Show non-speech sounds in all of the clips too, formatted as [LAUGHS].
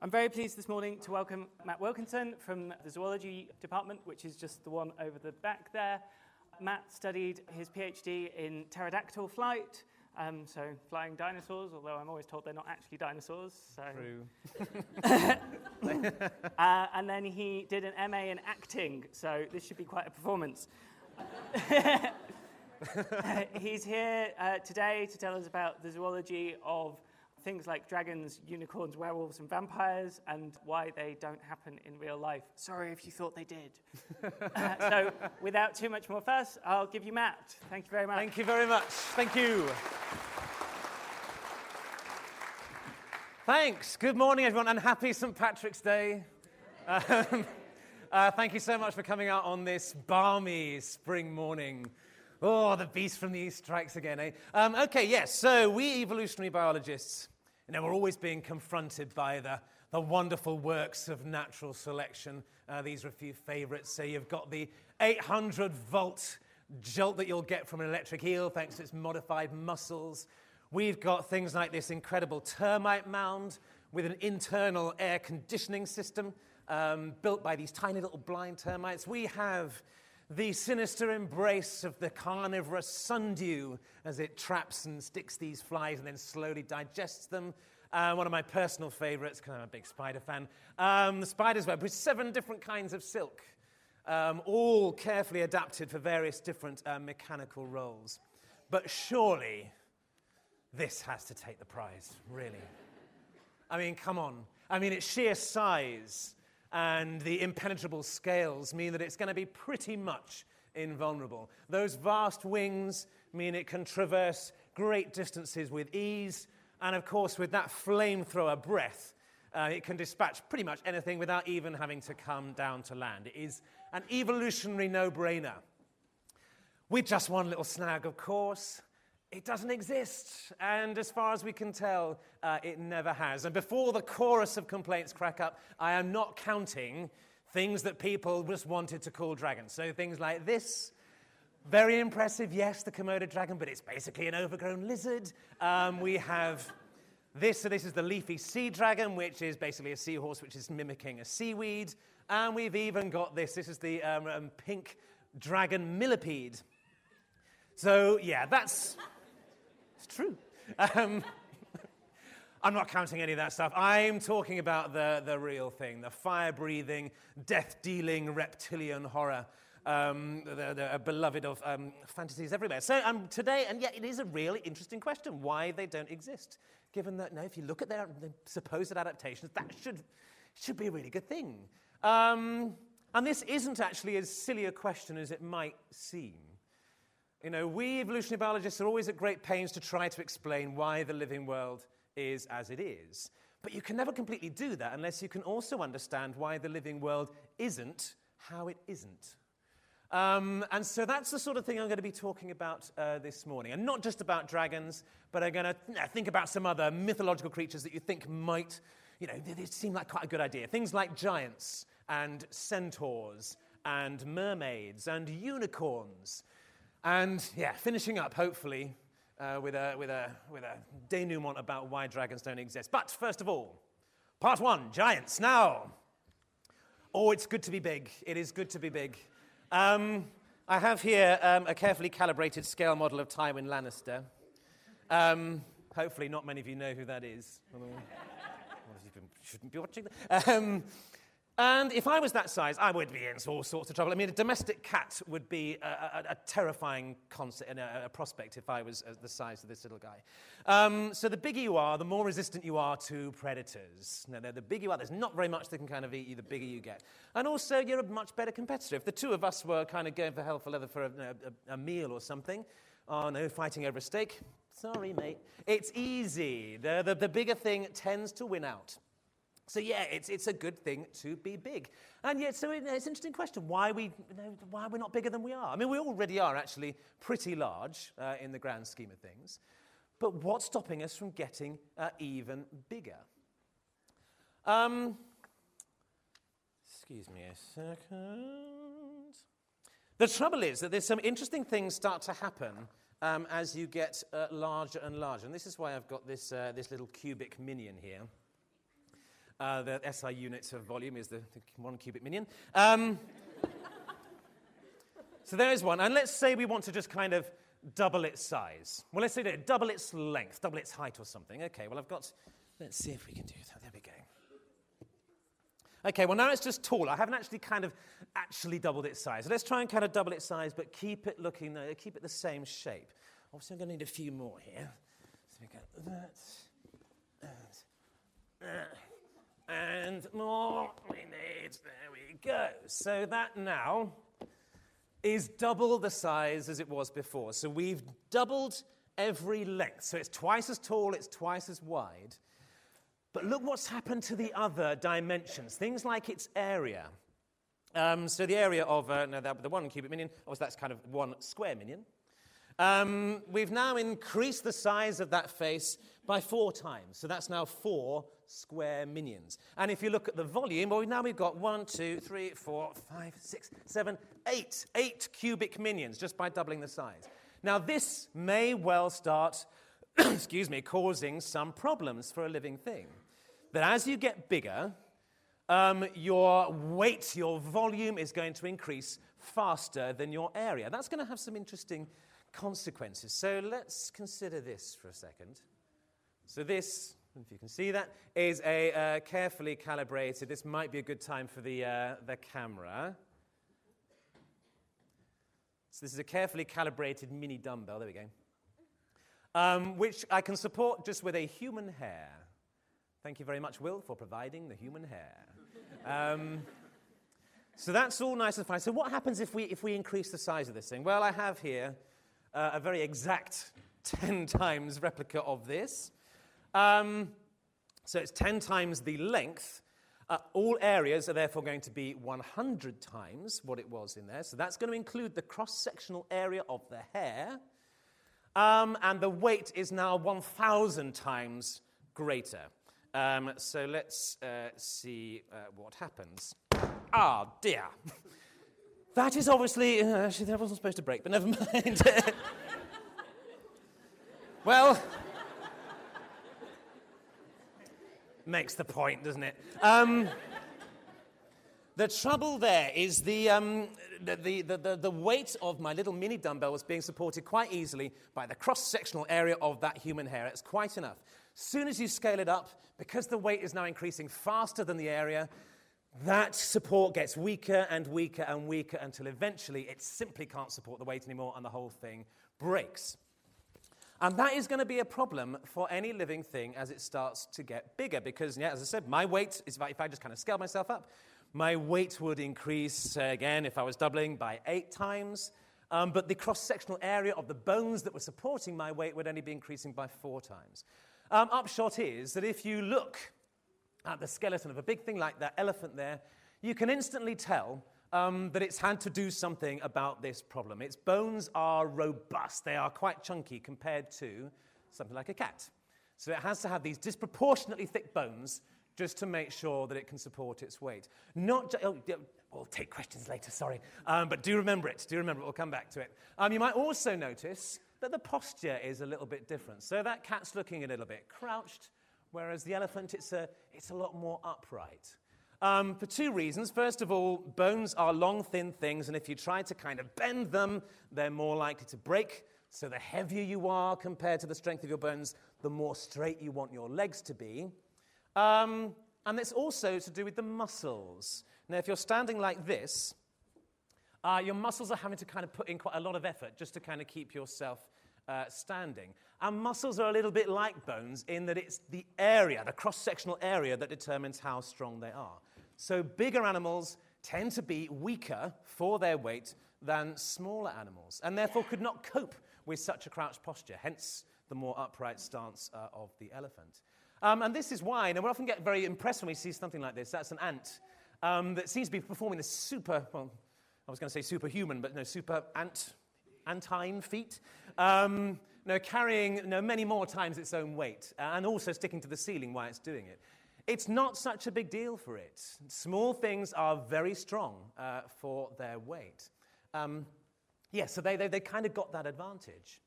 I'm very pleased this morning to welcome Matt Wilkinson from the zoology department, which is just the one over the back there. Matt studied his PhD in pterodactyl flight, um, so flying dinosaurs, although I'm always told they're not actually dinosaurs. So. True. [LAUGHS] uh, and then he did an MA in acting, so this should be quite a performance. [LAUGHS] [LAUGHS] he's here uh, today to tell us about the zoology of things like dragons, unicorns, werewolves, and vampires, and why they don't happen in real life. Sorry if you thought they did. [LAUGHS] uh, so, without too much more fuss, I'll give you Matt. Thank you very much. Thank you very much. Thank you. Thanks. Good morning, everyone, and happy St. Patrick's Day. Um, [LAUGHS] uh, thank you so much for coming out on this balmy spring morning. Oh, the beast from the east strikes again, eh? Um, okay, yes, so we evolutionary biologists, you know, we're always being confronted by the, the wonderful works of natural selection. Uh, these are a few favorites. So you've got the 800 volt jolt that you'll get from an electric eel thanks to its modified muscles. We've got things like this incredible termite mound with an internal air conditioning system um, built by these tiny little blind termites. We have the sinister embrace of the carnivorous sundew as it traps and sticks these flies and then slowly digests them. Uh, one of my personal favorites, because I'm a big spider fan, um, the spider's web with seven different kinds of silk, um, all carefully adapted for various different uh, mechanical roles. But surely this has to take the prize, really. I mean, come on. I mean, its sheer size and the impenetrable scales mean that it's going to be pretty much invulnerable. Those vast wings mean it can traverse great distances with ease, and of course, with that flamethrower breath, uh, it can dispatch pretty much anything without even having to come down to land. It is an evolutionary no brainer. With just one little snag, of course, it doesn't exist. And as far as we can tell, uh, it never has. And before the chorus of complaints crack up, I am not counting things that people just wanted to call dragons. So things like this. Very impressive, yes, the Komodo dragon, but it's basically an overgrown lizard. Um, we have this, so this is the leafy sea dragon, which is basically a seahorse which is mimicking a seaweed. And we've even got this, this is the um, um, pink dragon millipede. So, yeah, that's. True. Um, [LAUGHS] I'm not counting any of that stuff. I'm talking about the, the real thing the fire breathing, death dealing reptilian horror. Um, the, the beloved of um, fantasies everywhere. So um, today, and yet it is a really interesting question why they don't exist. Given that, now, if you look at their, their supposed adaptations, that should, should be a really good thing. Um, and this isn't actually as silly a question as it might seem. You know, we evolutionary biologists are always at great pains to try to explain why the living world is as it is. But you can never completely do that unless you can also understand why the living world isn't how it isn't. Um, and so that's the sort of thing I'm going to be talking about uh, this morning. And not just about dragons, but I'm going to think about some other mythological creatures that you think might, you know, they, they seem like quite a good idea. Things like giants and centaurs and mermaids and unicorns and yeah, finishing up, hopefully, uh, with, a, with, a, with a denouement about why dragons don't exist. But first of all, part one giants. Now, oh, it's good to be big. It is good to be big. Um, I have here um, a carefully calibrated scale model of Tywin Lannister. Um, hopefully, not many of you know who that is. [LAUGHS] you shouldn't be watching that. And if I was that size, I would be in all sorts of trouble. I mean, a domestic cat would be a, a, a terrifying concept and a, a, prospect if I was uh, the size of this little guy. Um, so the bigger you are, the more resistant you are to predators. Now, the bigger you are, there's not very much that can kind of eat you, the bigger you get. And also, you're a much better competitor. If the two of us were kind of going for hell for leather for a, meal or something, oh no, fighting over a steak, sorry, mate. It's easy. The, the, the bigger thing tends to win out. So yeah, it's, it's a good thing to be big. And yet, so it's an interesting question why, we, why we're not bigger than we are. I mean, we already are actually pretty large uh, in the grand scheme of things. But what's stopping us from getting uh, even bigger? Um, excuse me a second. The trouble is that there's some interesting things start to happen um, as you get uh, larger and larger. And this is why I've got this, uh, this little cubic minion here. Uh, the SI unit of volume is the, the one cubic minion. Um, so there is one. And let's say we want to just kind of double its size. Well, let's say that double its length, double its height or something. Okay, well, I've got, let's see if we can do that. There we go. Okay, well, now it's just taller. I haven't actually kind of actually doubled its size. So let's try and kind of double its size, but keep it looking, uh, keep it the same shape. Obviously, I'm going to need a few more here. So we go that, and, and more we need. There we go. So that now is double the size as it was before. So we've doubled every length. So it's twice as tall, it's twice as wide. But look what's happened to the other dimensions, things like its area. Um, so the area of uh, no, the one cubic minion, obviously that's kind of one square minion. Um, we've now increased the size of that face by four times. So that's now four square minions. And if you look at the volume, well, now we've got one, two, three, four, five, six, seven, eight, eight cubic minions just by doubling the size. Now, this may well start, [CLEARS THROAT] excuse me, causing some problems for a living thing. That as you get bigger, um, your weight, your volume is going to increase faster than your area. That's going to have some interesting consequences. So let's consider this for a second. So, this, if you can see that, is a uh, carefully calibrated. This might be a good time for the, uh, the camera. So, this is a carefully calibrated mini dumbbell. There we go. Um, which I can support just with a human hair. Thank you very much, Will, for providing the human hair. Um, so that's all nice and fine. So, what happens if we, if we increase the size of this thing? Well, I have here uh, a very exact [LAUGHS] 10 times replica of this. Um, so it's 10 times the length. Uh, all areas are therefore going to be 100 times what it was in there. So that's going to include the cross sectional area of the hair. Um, and the weight is now 1,000 times greater. Um, so let's uh, see uh, what happens. Ah, dear. [LAUGHS] that is obviously. Uh, actually, that wasn't supposed to break, but never [LAUGHS] mind. [LAUGHS] well. Makes the point, doesn't it? Um, the trouble there is the, um, the, the, the, the, weight of my little mini dumbbell was being supported quite easily by the cross sectional area of that human hair. It's quite enough. Soon as you scale it up, because the weight is now increasing faster than the area, that support gets weaker and weaker and weaker until eventually it simply can't support the weight anymore and the whole thing breaks. And that is going to be a problem for any living thing as it starts to get bigger. Because, yeah, as I said, my weight, is, if I just kind of scale myself up, my weight would increase, uh, again, if I was doubling, by eight times. Um, but the cross sectional area of the bones that were supporting my weight would only be increasing by four times. Um, upshot is that if you look at the skeleton of a big thing like that elephant there, you can instantly tell um, that it's had to do something about this problem. Its bones are robust, they are quite chunky compared to something like a cat. So it has to have these disproportionately thick bones just to make sure that it can support its weight. Not ju- oh, we'll take questions later, sorry. Um, but do remember it. Do remember it. We'll come back to it. Um, you might also notice that the posture is a little bit different. So that cat's looking a little bit crouched, whereas the elephant, it's a, it's a lot more upright. Um, for two reasons. First of all, bones are long, thin things, and if you try to kind of bend them, they're more likely to break. So the heavier you are compared to the strength of your bones, the more straight you want your legs to be. Um, and it's also to do with the muscles. Now, if you're standing like this, uh, your muscles are having to kind of put in quite a lot of effort just to kind of keep yourself uh, standing. And muscles are a little bit like bones in that it's the area, the cross sectional area, that determines how strong they are. So bigger animals tend to be weaker for their weight than smaller animals, and therefore could not cope with such a crouched posture, hence the more upright stance uh, of the elephant. Um, and this is why, and we often get very impressed when we see something like this. That's an ant um, that seems to be performing this super, well, I was going to say superhuman, but no, super ant, antine feat. Um, no, carrying no, many more times its own weight, uh, and also sticking to the ceiling while it's doing it. It's not such a big deal for it. Small things are very strong uh, for their weight. Um, yeah, so they, they, they kind of got that advantage.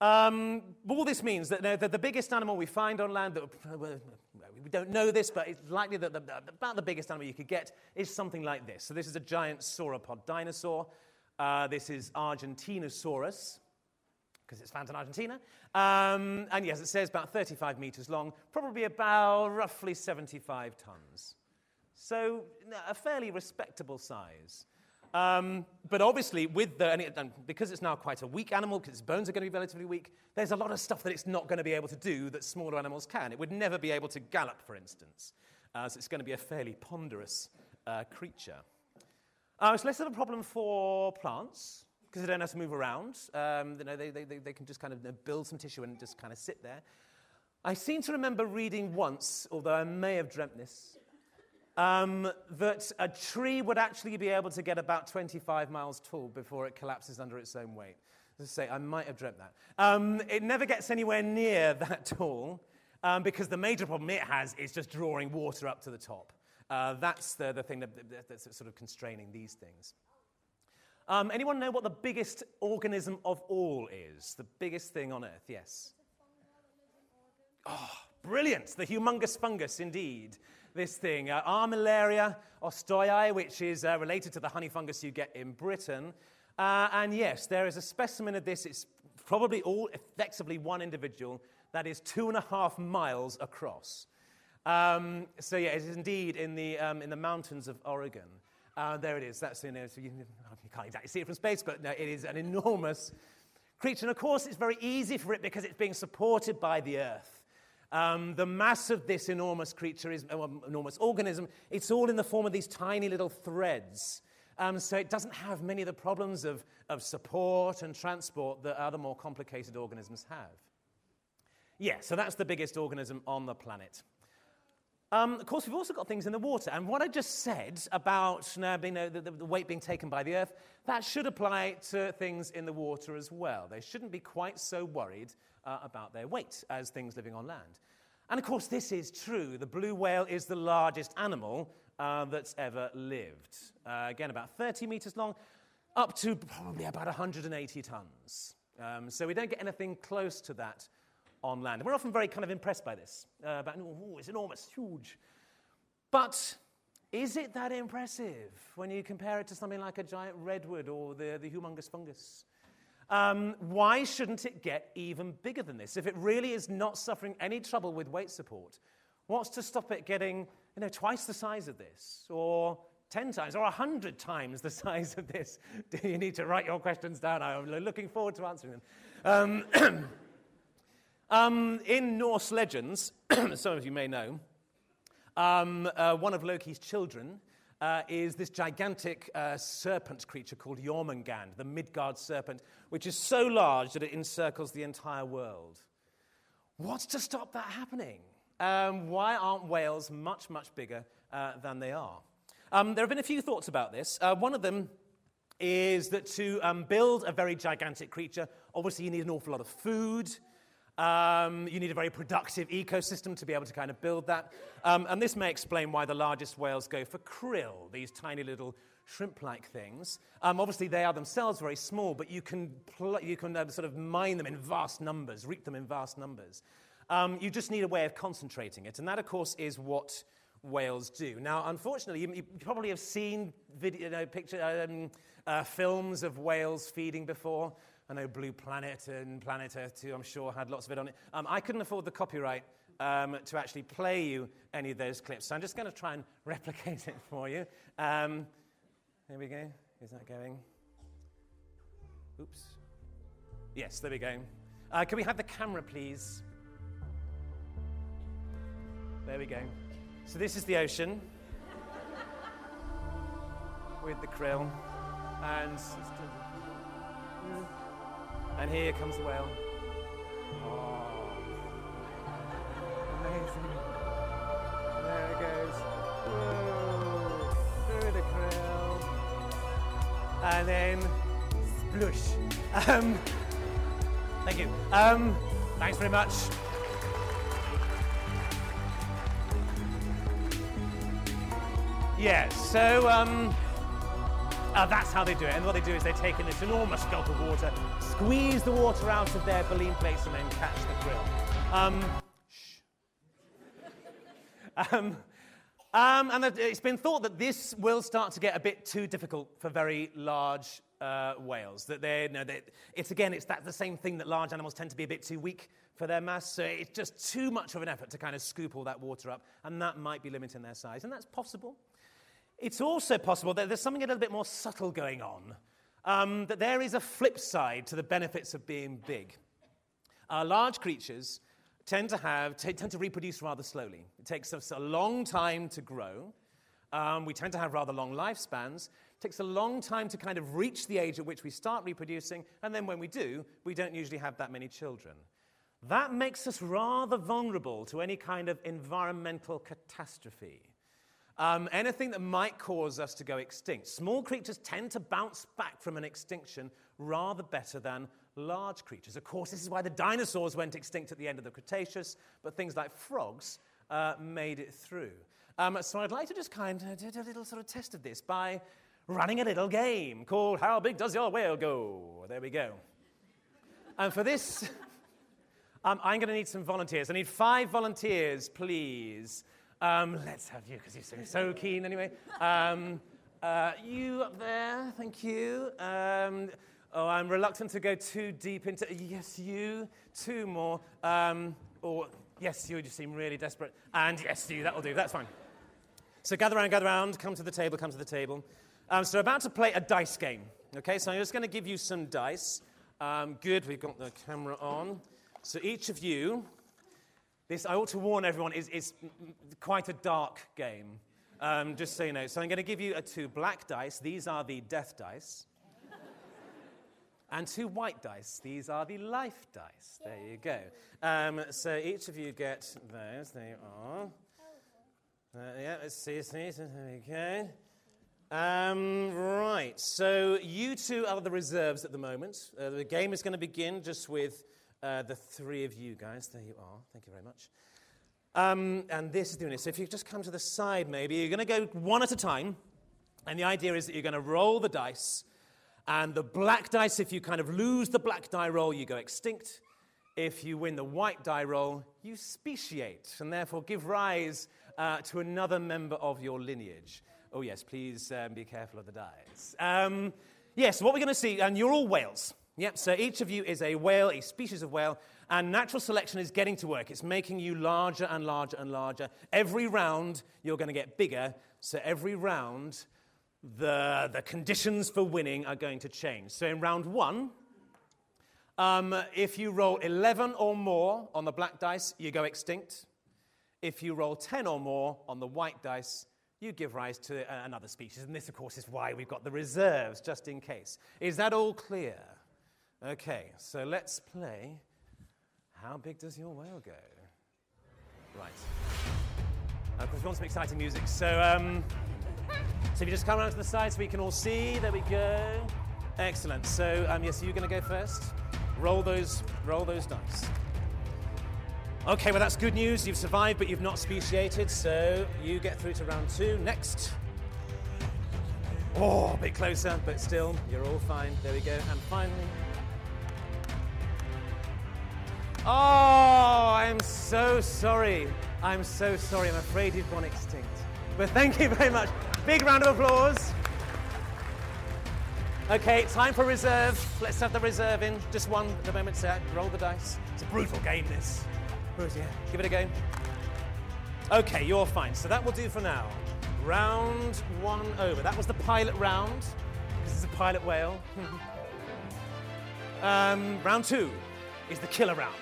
Um, all this means that, that the biggest animal we find on land, that, we don't know this, but it's likely that the, about the biggest animal you could get is something like this. So this is a giant sauropod dinosaur. Uh, this is Argentinosaurus, because it's found in Argentina. Um, and yes, it says about 35 meters long, probably about roughly 75 tons. So a fairly respectable size. Um, but obviously, with the, and, it, and, because it's now quite a weak animal, because its bones are going to be relatively weak, there's a lot of stuff that it's not going to be able to do that smaller animals can. It would never be able to gallop, for instance. Uh, so it's going to be a fairly ponderous uh, creature. Uh, it's less of a problem for plants, because they don't have to move around. Um, you know, they, they, they, can just kind of build some tissue and just kind of sit there. I seem to remember reading once, although I may have dreamt this, um, that a tree would actually be able to get about 25 miles tall before it collapses under its own weight. I say, I might have dreamt that. Um, it never gets anywhere near [LAUGHS] that tall um, because the major problem it has is just drawing water up to the top. Uh, that's the, the thing that, that's sort of constraining these things. Um, anyone know what the biggest organism of all is? The biggest thing on Earth, yes. Oh, brilliant. The humongous fungus, indeed this thing. Uh, Armillaria ostoyae, which is uh, related to the honey fungus you get in Britain. Uh, and yes, there is a specimen of this. It's probably all effectively one individual that is two and a half miles across. Um, so yeah, it is indeed in the, um, in the mountains of Oregon. Uh, there it is. That's you, know, so you, you, can't exactly see it from space, but no, it is an enormous creature. And of course, it's very easy for it because it's being supported by the Earth. Um, the mass of this enormous creature is, uh, enormous organism, it's all in the form of these tiny little threads. Um, so it doesn't have many of the problems of, of support and transport that other more complicated organisms have. Yeah, so that's the biggest organism on the planet. Um, of course, we've also got things in the water. And what I just said about you know, the, the, weight being taken by the earth, that should apply to things in the water as well. They shouldn't be quite so worried uh, about their weight as things living on land. And of course, this is true. The blue whale is the largest animal uh, that's ever lived. Uh, again, about 30 meters long, up to probably about 180 tons. Um, so we don't get anything close to that on land. And we're often very kind of impressed by this. Uh, about, oh, it's enormous, huge. But is it that impressive when you compare it to something like a giant redwood or the, the humongous fungus? Um, why shouldn't it get even bigger than this? If it really is not suffering any trouble with weight support, what's to stop it getting you know, twice the size of this, or 10 times, or 100 times the [LAUGHS] size of this? [LAUGHS] Do you need to write your questions down? I'm looking forward to answering them. Um, [CLEARS THROAT] um, in Norse legends, [CLEARS THROAT] some of you may know, um, uh, one of Loki's children uh, is this gigantic uh, serpent creature called Jormungand, the Midgard serpent, which is so large that it encircles the entire world. What's to stop that happening? Um, why aren't whales much, much bigger uh, than they are? Um, there have been a few thoughts about this. Uh, one of them is that to um, build a very gigantic creature, obviously you need an awful lot of food. Um, you need a very productive ecosystem to be able to kind of build that. Um, and this may explain why the largest whales go for krill, these tiny little shrimp like things. Um, obviously, they are themselves very small, but you can, pl- you can uh, sort of mine them in vast numbers, reap them in vast numbers. Um, you just need a way of concentrating it. And that, of course, is what whales do. Now, unfortunately, you, you probably have seen video, you know, picture, um, uh, films of whales feeding before. I know Blue Planet and Planet Earth II, I'm sure, had lots of it on it. Um, I couldn't afford the copyright um, to actually play you any of those clips, so I'm just going to try and [LAUGHS] replicate it for you. Um, there we go. Is that going? Oops. Yes, there we go. Uh, can we have the camera, please? There we go. So this is the ocean [LAUGHS] with the krill, and and here comes the whale. Oh, amazing. There it goes. Whoa, through the krill. And then splush. Um, thank you. Um, thanks very much. Yeah, so um, uh, that's how they do it. And what they do is they take in this enormous gulp of water, squeeze the water out of their baleen plates, and then catch the krill. Um, shh. [LAUGHS] Um, um, and it's been thought that this will start to get a bit too difficult for very large uh, whales. That they, no, they, it's again, it's that the same thing that large animals tend to be a bit too weak for their mass. So it's just too much of an effort to kind of scoop all that water up, and that might be limiting their size, and that's possible. It's also possible that there's something a little bit more subtle going on. Um, that there is a flip side to the benefits of being big. Large creatures tend to have t- tend to reproduce rather slowly. It takes us a long time to grow. Um, we tend to have rather long lifespans. It takes a long time to kind of reach the age at which we start reproducing, and then when we do, we don't usually have that many children. That makes us rather vulnerable to any kind of environmental catastrophe. Um, anything that might cause us to go extinct. Small creatures tend to bounce back from an extinction rather better than large creatures. Of course, this is why the dinosaurs went extinct at the end of the Cretaceous, but things like frogs uh, made it through. Um, so I'd like to just kind of do a little sort of test of this by running a little game called How Big Does Your Whale Go? There we go. And for this, [LAUGHS] um, I'm going to need some volunteers. I need five volunteers, please. Um, let's have you, because you seem so keen anyway. Um, uh, you up there, thank you. Um, oh, I'm reluctant to go too deep into. Yes, you. Two more. Um, or yes, you. You seem really desperate. And yes, you. That'll do. That's fine. So gather around, gather around. Come to the table. Come to the table. Um, so about to play a dice game. Okay, so I'm just going to give you some dice. Um, good. We've got the camera on. So each of you this, I ought to warn everyone, is, is quite a dark game, um, just so you know. So I'm going to give you a two black dice. These are the death dice. and two white dice. These are the life dice. There you go. Um, so each of you get those. There you are. Uh, yeah, let's see, see. There we go. Um, right, so you two are the reserves at the moment. Uh, the game is going to begin just with uh, the three of you guys. There you are. Thank you very much. Um, and this is doing it. So if you just come to the side, maybe you're going to go one at a time. And the idea is that you're going to roll the dice. And the black dice, if you kind of lose the black die roll, you go extinct. If you win the white die roll, you speciate and therefore give rise uh, to another member of your lineage. Oh, yes, please um, be careful of the dice. Um, yes, what we're going to see, and you're all whales. Yep, so each of you is a whale, a species of whale, and natural selection is getting to work. It's making you larger and larger and larger. Every round, you're going to get bigger. So every round, the, the conditions for winning are going to change. So in round one, um, if you roll 11 or more on the black dice, you go extinct. If you roll 10 or more on the white dice, you give rise to another species. And this, of course, is why we've got the reserves, just in case. Is that all clear? Okay, so let's play How Big Does Your Whale Go? Right. Of course, we want some exciting music. So, um, so if you just come around to the side so we can all see, there we go. Excellent. So, um, yes, you're going to go first. Roll those, roll those dice. Okay, well that's good news. You've survived, but you've not speciated, so you get through to round two. Next. Oh, a bit closer, but still, you're all fine. There we go. And finally. Oh, I'm so sorry. I'm so sorry. I'm afraid you've gone extinct. But thank you very much. Big round of applause. Okay, time for reserve. Let's have the reserve in. Just one at the moment, set. Roll the dice. It's a brutal game, this. Brutal, yeah. Give it a go. Okay, you're fine. So that will do for now. Round one over. That was the pilot round. This is a pilot whale. [LAUGHS] um, round two is the killer round.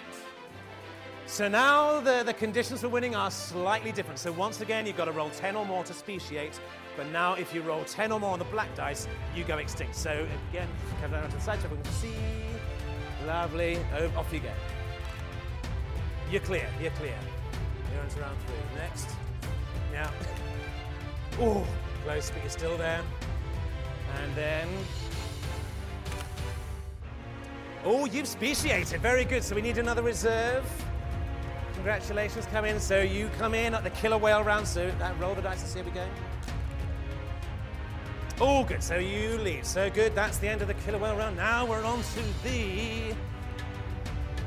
So now the, the conditions for winning are slightly different. So once again, you've got to roll 10 or more to speciate. But now if you roll 10 or more on the black dice, you go extinct. So again, come down to the side so we can see. Lovely. Oh, off you go. You're clear. You're clear. You're into round three. Next. Now. [LAUGHS] Oh, close, but you're still there. And then. Oh, you've speciated. Very good. So we need another reserve. Congratulations, come in. So you come in at the killer whale round. So that roll the dice and see how we go. Oh, good. So you lead. So good. That's the end of the killer whale round. Now we're on to the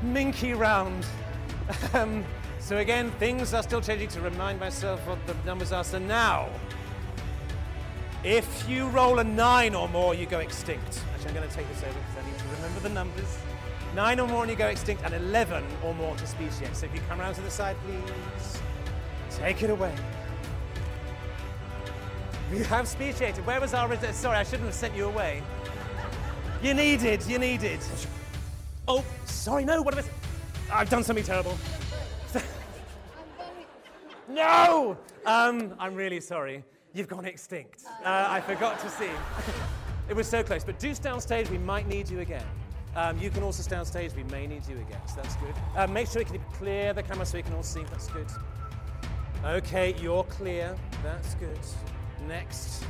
minke round. [LAUGHS] um, So again, things are still changing to remind myself what the numbers are. So now, if you roll a nine or more, you go extinct. Actually, I'm going to take this over because I need to remember the numbers. Nine or more and you go extinct, and 11 or more to speciate. So if you come around to the side, please. Take it away. We have speciated. Where was our? Sorry, I shouldn't have sent you away. You needed, you needed. Oh, sorry, no, what have I... I've done something terrible. [LAUGHS] no! Um, I'm really sorry. You've gone extinct. Uh, I forgot to see. [LAUGHS] it was so close. But do downstage. We might need you again. Um, you can also stay on stage. We may need you again. So that's good. Uh, make sure you can clear the camera so we can all see. That's good. Okay, you're clear. That's good. Next.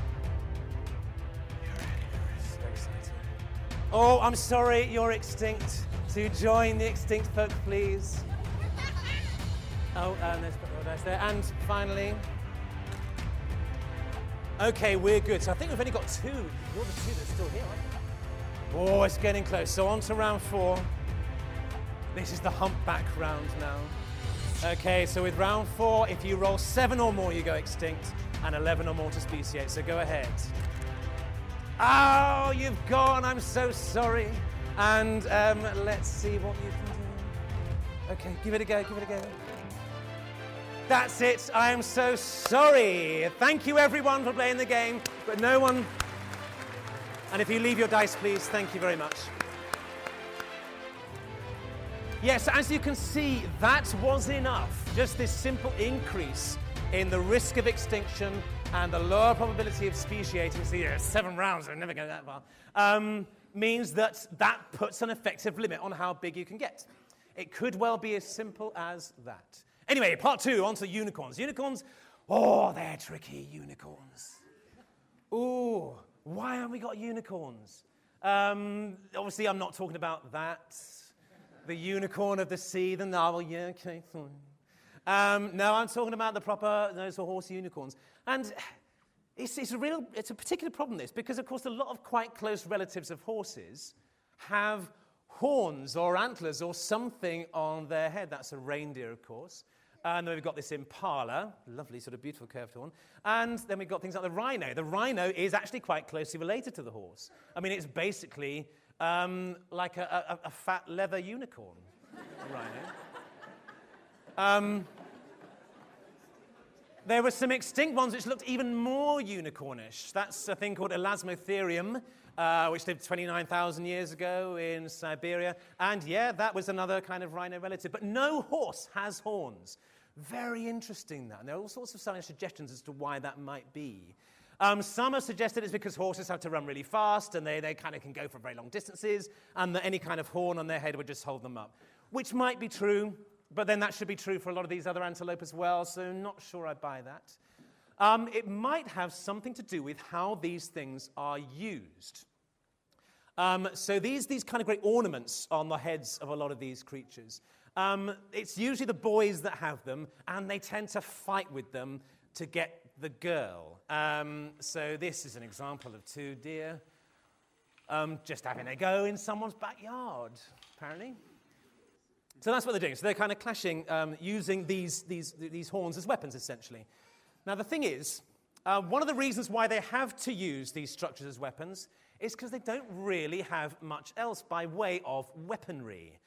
Oh, I'm sorry. You're extinct. To join the extinct folk, please. Oh, um, there's there. And finally. Okay, we're good. So I think we've only got two. You're the two that's still here? Oh, it's getting close. So on to round four. This is the humpback round now. Okay, so with round four, if you roll seven or more, you go extinct, and 11 or more to speciate. So go ahead. Oh, you've gone. I'm so sorry. And um, let's see what you can do. Okay, give it a go, give it a go. That's it. I am so sorry. Thank you, everyone, for playing the game, but no one. And if you leave your dice, please, thank you very much. Yes, as you can see, that was enough. Just this simple increase in the risk of extinction and the lower probability of speciating. So, yeah, seven rounds, I never go that far. Um, means that that puts an effective limit on how big you can get. It could well be as simple as that. Anyway, part two, on to unicorns. Unicorns, oh, they're tricky unicorns. Ooh, why haven't we got unicorns? Um, obviously, I'm not talking about that. The unicorn of the sea, the narwhal, yeah, okay, fine. Um, no, I'm talking about the proper, those horse unicorns. And it's, it's, a real, it's a particular problem, this, because, of course, a lot of quite close relatives of horses have horns or antlers or something on their head. That's a reindeer, of course. And then we've got this impala, lovely, sort of beautiful curved horn. And then we've got things like the rhino. The rhino is actually quite closely related to the horse. I mean, it's basically um, like a, a, a, fat leather unicorn, rhino. Um, there were some extinct ones which looked even more unicornish. That's a thing called Elasmotherium, uh, which lived 29,000 years ago in Siberia. And yeah, that was another kind of rhino relative. But no horse has horns. Very interesting, that. And there are all sorts of suggestions as to why that might be. Um, some have suggested it's because horses have to run really fast and they, they kind of can go for very long distances, and that any kind of horn on their head would just hold them up. Which might be true, but then that should be true for a lot of these other antelope as well, so not sure I buy that. Um, it might have something to do with how these things are used. Um, so these, these kind of great ornaments on the heads of a lot of these creatures. Um, it's usually the boys that have them, and they tend to fight with them to get the girl. Um, so this is an example of two deer um, just having a go in someone's backyard, apparently. So that's what they're doing. So they're kind of clashing um, using these, these, these horns as weapons, essentially. Now, the thing is, uh, one of the reasons why they have to use these structures as weapons is because they don't really have much else by way of weaponry.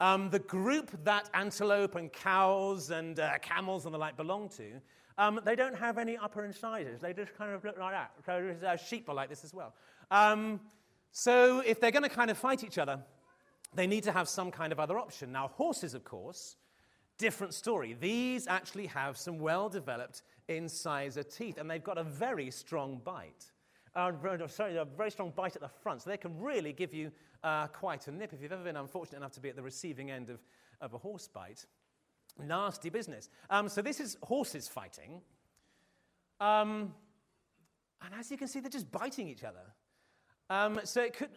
Um, the group that antelope and cows and uh, camels and the like belong to, um, they don't have any upper incisors. They just kind of look like that. So uh, sheep are like this as well. Um, so if they're going to kind of fight each other, they need to have some kind of other option. Now, horses, of course, different story. These actually have some well developed incisor teeth, and they've got a very strong bite. Uh, sorry, a very strong bite at the front, so they can really give you uh, quite a nip if you've ever been unfortunate enough to be at the receiving end of, of a horse bite. Nasty business. Um, so this is horses fighting. Um, and as you can see, they're just biting each other. Um, so it could.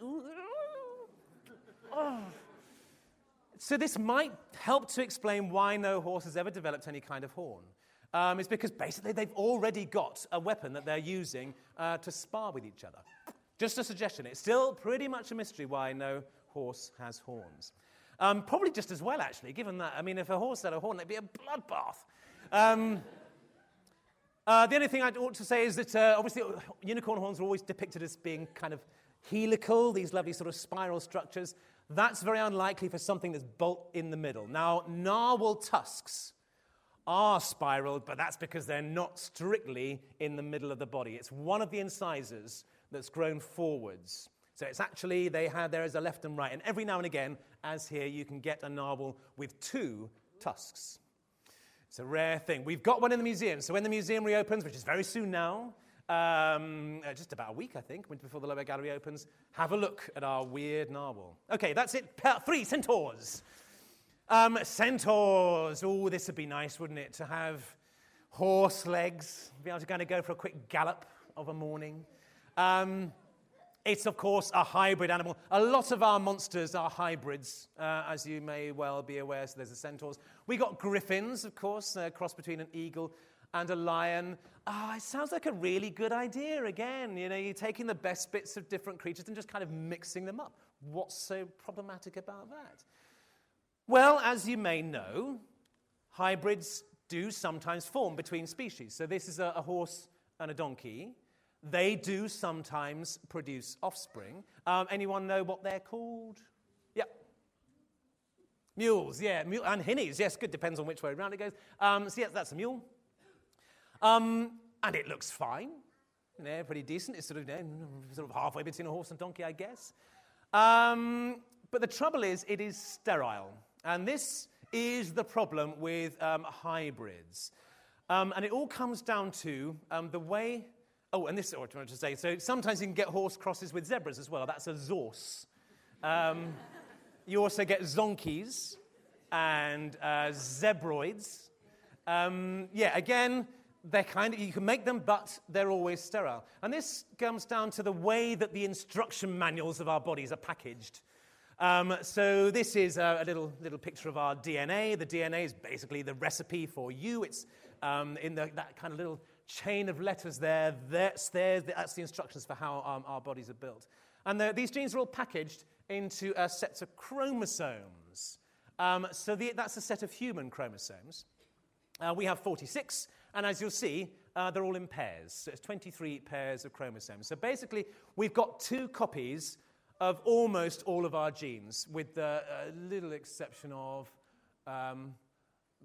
Oh. So this might help to explain why no horse has ever developed any kind of horn. Um, it's because basically they've already got a weapon that they're using uh, to spar with each other. Just a suggestion. It's still pretty much a mystery why no horse has horns. Um, probably just as well, actually, given that, I mean, if a horse had a horn, it'd be a bloodbath. Um, uh, the only thing I ought to say is that uh, obviously unicorn horns are always depicted as being kind of helical, these lovely sort of spiral structures. That's very unlikely for something that's bolt in the middle. Now, narwhal tusks are spiraled, but that's because they're not strictly in the middle of the body. It's one of the incisors that's grown forwards. So it's actually, they have, there is a left and right. And every now and again, as here, you can get a narwhal with two tusks. It's a rare thing. We've got one in the museum. So when the museum reopens, which is very soon now, um, uh, just about a week, I think, before the Lower Gallery opens, have a look at our weird narwhal. Okay, that's it. Three, centaurs. Um, centaurs. Oh, this would be nice, wouldn't it? To have horse legs, be able to kind of go for a quick gallop of a morning. Um, it's, of course, a hybrid animal. A lot of our monsters are hybrids, uh, as you may well be aware. So there's the centaurs. We got griffins, of course, a cross between an eagle and a lion. Ah, oh, it sounds like a really good idea again. You know, you're taking the best bits of different creatures and just kind of mixing them up. What's so problematic about that? Well, as you may know, hybrids do sometimes form between species. So this is a, a horse and a donkey. They do sometimes produce offspring. Um, anyone know what they're called? Yeah. Mules, yeah. Mule, and hinnies, yes, good. Depends on which way around it goes. Um, so, yes, that's a mule. Um, and it looks fine. Know, pretty decent. It's sort of, you know, sort of halfway between a horse and donkey, I guess. Um, but the trouble is, it is sterile. And this is the problem with um, hybrids. Um, and it all comes down to um, the way. Oh, and this is what I wanted to say. So sometimes you can get horse crosses with zebras as well. That's a zorse. Um, you also get zonkies and uh, zebroids. Um, yeah, again, they're kind of, you can make them, but they're always sterile. And this comes down to the way that the instruction manuals of our bodies are packaged. Um, so this is a, a, little, little picture of our DNA. The DNA is basically the recipe for you. It's um, in the, that kind of little chain of letters there. That's, there, that's the instructions for how um, our bodies are built. And the, these genes are all packaged into sets of chromosomes. Um, so the, that's a set of human chromosomes. Uh, we have 46, and as you'll see, uh, they're all in pairs. So it's 23 pairs of chromosomes. So basically, we've got two copies of almost all of our genes, with the uh, little exception of um,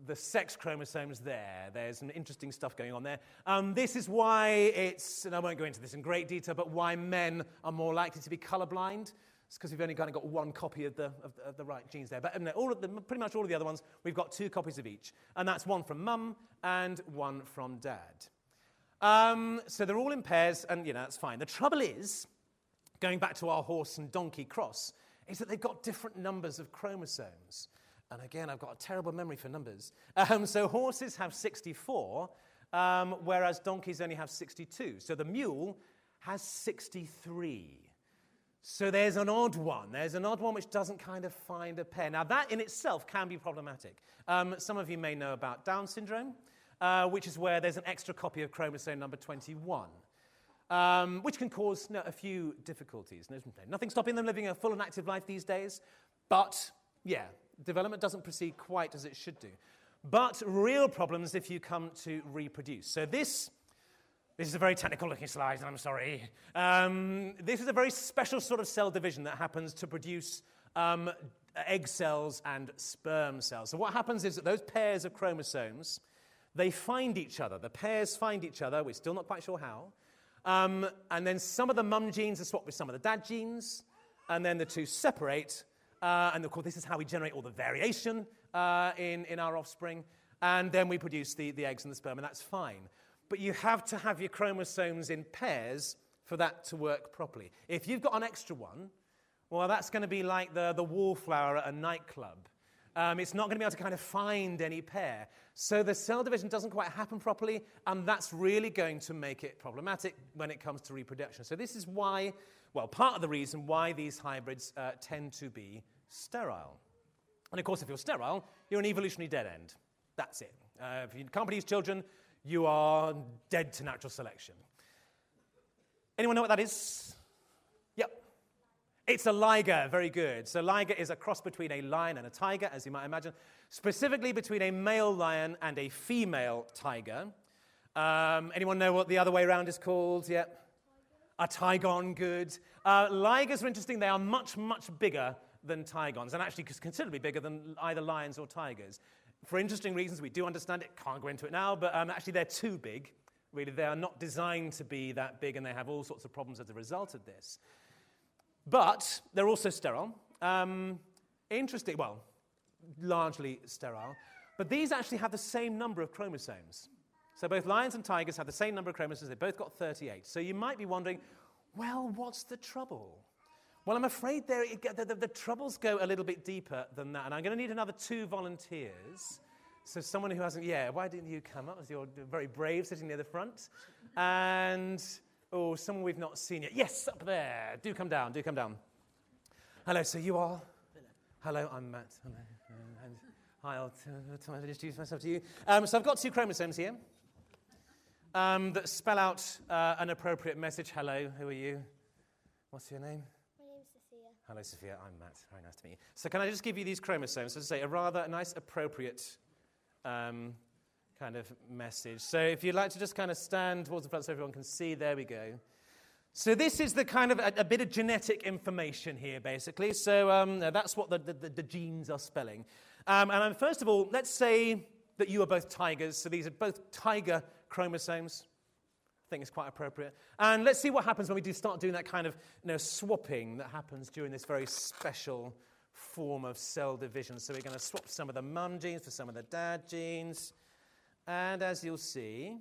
the sex chromosomes there. There's some interesting stuff going on there. Um, this is why it's, and I won't go into this in great detail, but why men are more likely to be colorblind. It's because we've only kind of got one copy of the, of, of the right genes there. But um, all of the, pretty much all of the other ones, we've got two copies of each. And that's one from mum and one from dad. Um, so they're all in pairs, and you know, that's fine. The trouble is, going back to our horse and donkey cross, is that they've got different numbers of chromosomes. And again, I've got a terrible memory for numbers. Um, so horses have 64, um, whereas donkeys only have 62. So the mule has 63. So there's an odd one. There's an odd one which doesn't kind of find a pair. Now, that in itself can be problematic. Um, some of you may know about Down syndrome, uh, which is where there's an extra copy of chromosome number 21. Um, which can cause no, a few difficulties. Nothing stopping them living a full and active life these days, but yeah, development doesn't proceed quite as it should do. But real problems if you come to reproduce. So this this is a very technical looking slide, and I'm sorry. Um, this is a very special sort of cell division that happens to produce um, egg cells and sperm cells. So what happens is that those pairs of chromosomes, they find each other. The pairs find each other. We're still not quite sure how. Um, and then some of the mum genes are swapped with some of the dad genes, and then the two separate. Uh, and of course, this is how we generate all the variation uh, in, in our offspring. And then we produce the, the eggs and the sperm, and that's fine. But you have to have your chromosomes in pairs for that to work properly. If you've got an extra one, well, that's going to be like the, the wallflower at a nightclub. Um, it's not going to be able to kind of find any pair. So the cell division doesn't quite happen properly, and that's really going to make it problematic when it comes to reproduction. So this is why, well, part of the reason why these hybrids uh, tend to be sterile. And of course, if you're sterile, you're an evolutionary dead end. That's it. Uh, if you can't produce children, you are dead to natural selection. Anyone know what that is? It's a liger, very good. So, liger is a cross between a lion and a tiger, as you might imagine, specifically between a male lion and a female tiger. Um, anyone know what the other way around is called? Yep. A tigon, good. Uh, ligers are interesting. They are much, much bigger than tigons, and actually considerably bigger than either lions or tigers. For interesting reasons, we do understand it, can't go into it now, but um, actually they're too big. Really, they are not designed to be that big, and they have all sorts of problems as a result of this. But they're also sterile. Um, interesting, well, largely sterile. But these actually have the same number of chromosomes. So both lions and tigers have the same number of chromosomes. They've both got 38. So you might be wondering, well, what's the trouble? Well, I'm afraid there, the, the, the, troubles go a little bit deeper than that. And I'm going to need another two volunteers. So, someone who hasn't, yeah, why didn't you come up? You're very brave sitting near the front. And, oh, someone we've not seen yet. Yes, up there. Do come down, do come down. Hello, so you are? Hello, I'm Matt. Hello. And hi, I'll to introduce myself to you. Um, so, I've got two chromosomes here um, that spell out uh, an appropriate message. Hello, who are you? What's your name? My name's Sophia. Hello, Sophia. I'm Matt. Very nice to meet you. So, can I just give you these chromosomes? As I say, a rather nice, appropriate um, kind of message. So, if you'd like to just kind of stand towards the front so everyone can see, there we go. So, this is the kind of a, a bit of genetic information here, basically. So, um, that's what the, the, the, genes are spelling. Um, and um, first of all, let's say that you are both tigers. So, these are both tiger chromosomes I think is quite appropriate. And let's see what happens when we do start doing that kind of you know, swapping that happens during this very special form of cell division. So we're going to swap some of the mum genes for some of the dad genes. And as you'll see,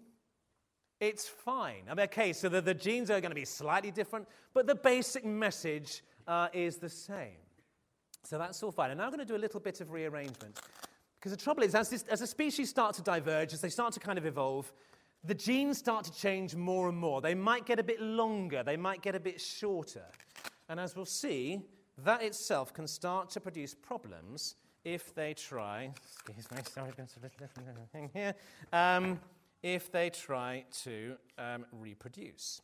it's fine. I mean, okay, so the, the genes are going to be slightly different, but the basic message uh, is the same. So that's all fine. And now I'm going to do a little bit of rearrangement. Because the trouble is, as, this, as species start to diverge, as they start to kind of evolve, the genes start to change more and more. They might get a bit longer, they might get a bit shorter. And as we'll see, that itself can start to produce problems if they try, excuse me, [LAUGHS] sorry, thing here, um, if they try to um, reproduce.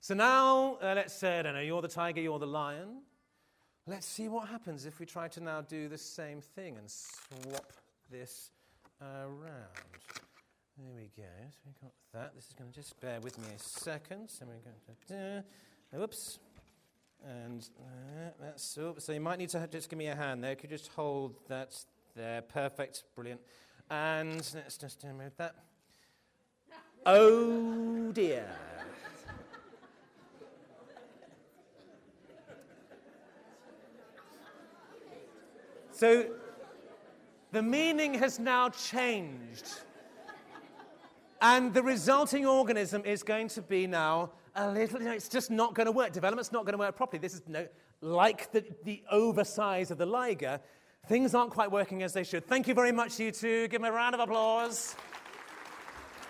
So now, uh, let's say, I don't know, you're the tiger, you're the lion. Let's see what happens if we try to now do the same thing and swap this around. There we go. So we've got that. This is going to just bear with me a second. So we're going to. Oops. And uh, that's. Oops. So you might need to just give me a hand there. Could you just hold that there? Perfect. Brilliant. And let's just move that. Oh dear. So the meaning has now changed. And the resulting organism is going to be now a little, you know, it's just not going to work. Development's not going to work properly. This is like the, the oversize of the liger. Things aren't quite working as they should. Thank you very much, you two. Give me a round of applause.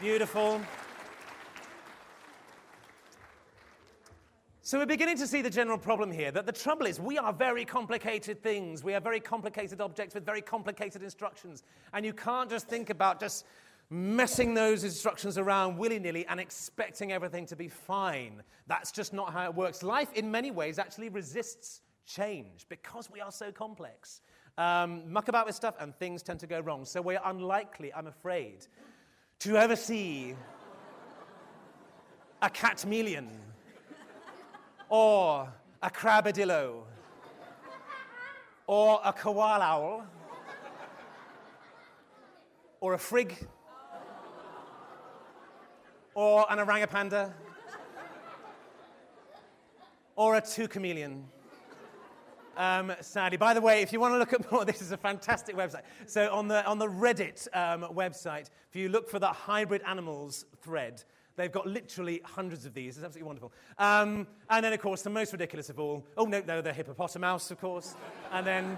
Beautiful. So we're beginning to see the general problem here that the trouble is we are very complicated things. We are very complicated objects with very complicated instructions. And you can't just think about just messing those instructions around willy nilly and expecting everything to be fine. That's just not how it works. Life, in many ways, actually resists change because we are so complex. Um, muck about with stuff and things tend to go wrong. So we're unlikely, I'm afraid, to ever see a catmeleon or a crabadillo or a koala owl or a frig or an orangapanda, or a two chameleon. Um, sadly. By the way, if you want to look at more, [LAUGHS] this is a fantastic website. So on the, on the Reddit um, website, if you look for the hybrid animals thread, they've got literally hundreds of these. It's absolutely wonderful. Um, and then, of course, the most ridiculous of all, oh, no, no, the hippopotamus, of course. and then,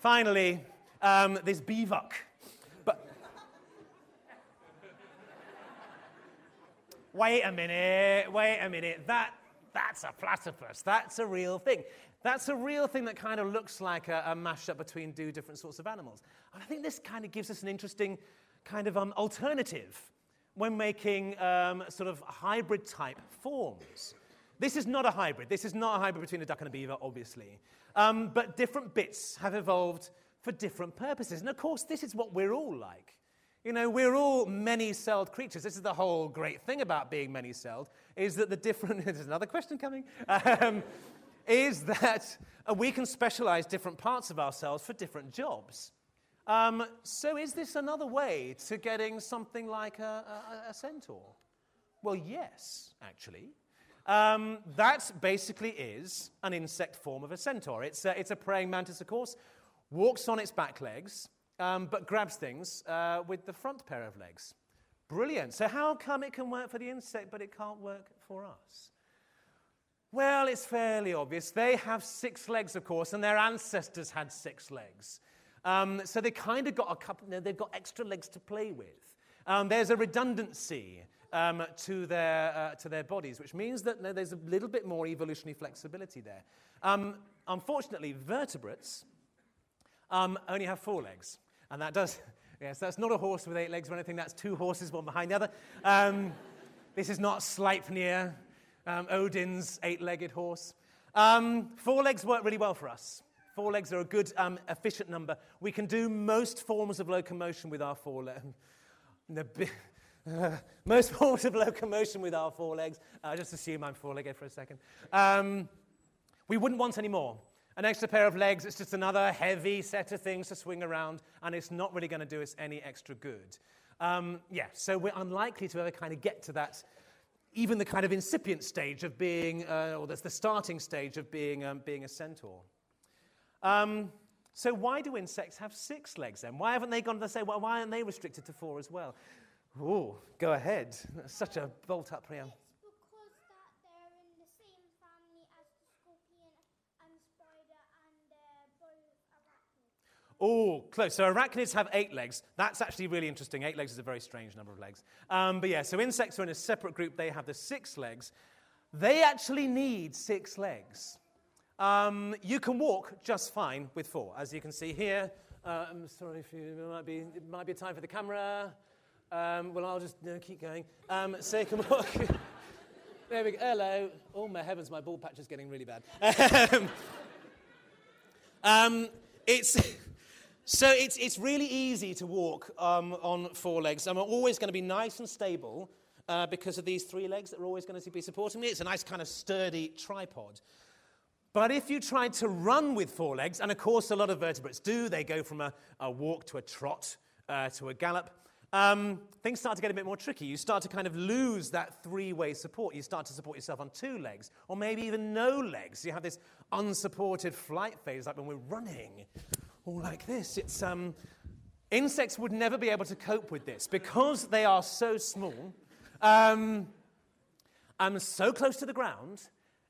finally, um, this beaver. Wait a minute, wait a minute, that, that's a platypus, that's a real thing. That's a real thing that kind of looks like a, a mashup between two different sorts of animals. And I think this kind of gives us an interesting kind of um, alternative when making um, sort of hybrid type forms. This is not a hybrid. This is not a hybrid between a duck and a beaver, obviously. Um, but different bits have evolved for different purposes. And of course, this is what we're all like. You know, we're all many celled creatures. This is the whole great thing about being many celled, is that the different, [LAUGHS] there's another question coming, um, is that we can specialize different parts of ourselves for different jobs. Um, so, is this another way to getting something like a, a, a centaur? Well, yes, actually. Um, that basically is an insect form of a centaur. It's a, it's a praying mantis, of course, walks on its back legs, um, but grabs things uh, with the front pair of legs. Brilliant. So, how come it can work for the insect, but it can't work for us? Well, it's fairly obvious. They have six legs, of course, and their ancestors had six legs. Um, so they kind of got a couple, they've got extra legs to play with. Um, there's a redundancy um, to, their, uh, to their bodies, which means that there's a little bit more evolutionary flexibility there. Um, unfortunately, vertebrates um, only have four legs. And that does, [LAUGHS] yes, that's not a horse with eight legs or anything, that's two horses, one behind the other. Um, this is not Sleipnir, um, Odin's eight legged horse. Um, four legs work really well for us. Four legs are a good, um, efficient number. We can do most forms of locomotion with our four legs. [LAUGHS] Uh, [LAUGHS] most forms of locomotion with our four legs. Uh, just assume I'm four legged for a second. Um, we wouldn't want any more. An extra pair of legs, it's just another heavy set of things to swing around, and it's not really going to do us any extra good. Um, yeah, so we're unlikely to ever kind of get to that, even the kind of incipient stage of being, uh, or that's the starting stage of being, um, being a centaur. Um, so why do insects have six legs then? Why haven't they gone to say, well, why aren't they restricted to four as well? Oh, go ahead. That's such a bolt up preamble. Oh, close. So arachnids have eight legs. That's actually really interesting. Eight legs is a very strange number of legs. Um, but yeah, so insects are in a separate group. They have the six legs. They actually need six legs. Um, you can walk just fine with four, as you can see here. Uh, I'm sorry if you, it might be, it might be time for the camera. Um, well, I'll just keep going. Um, so you can walk. [LAUGHS] there we go. Hello. Oh, my heavens, my ball patch is getting really bad. [LAUGHS] um, it's. So it's, it's really easy to walk um, on four legs. I'm always going to be nice and stable uh, because of these three legs that are always going to be supporting me. It's a nice kind of sturdy tripod. But if you tried to run with four legs, and of course a lot of vertebrates do, they go from a, a walk to a trot uh, to a gallop, um, things start to get a bit more tricky. You start to kind of lose that three way support. You start to support yourself on two legs, or maybe even no legs. You have this unsupported flight phase, like when we're running all like this. It's, um, insects would never be able to cope with this because they are so small um, and so close to the ground.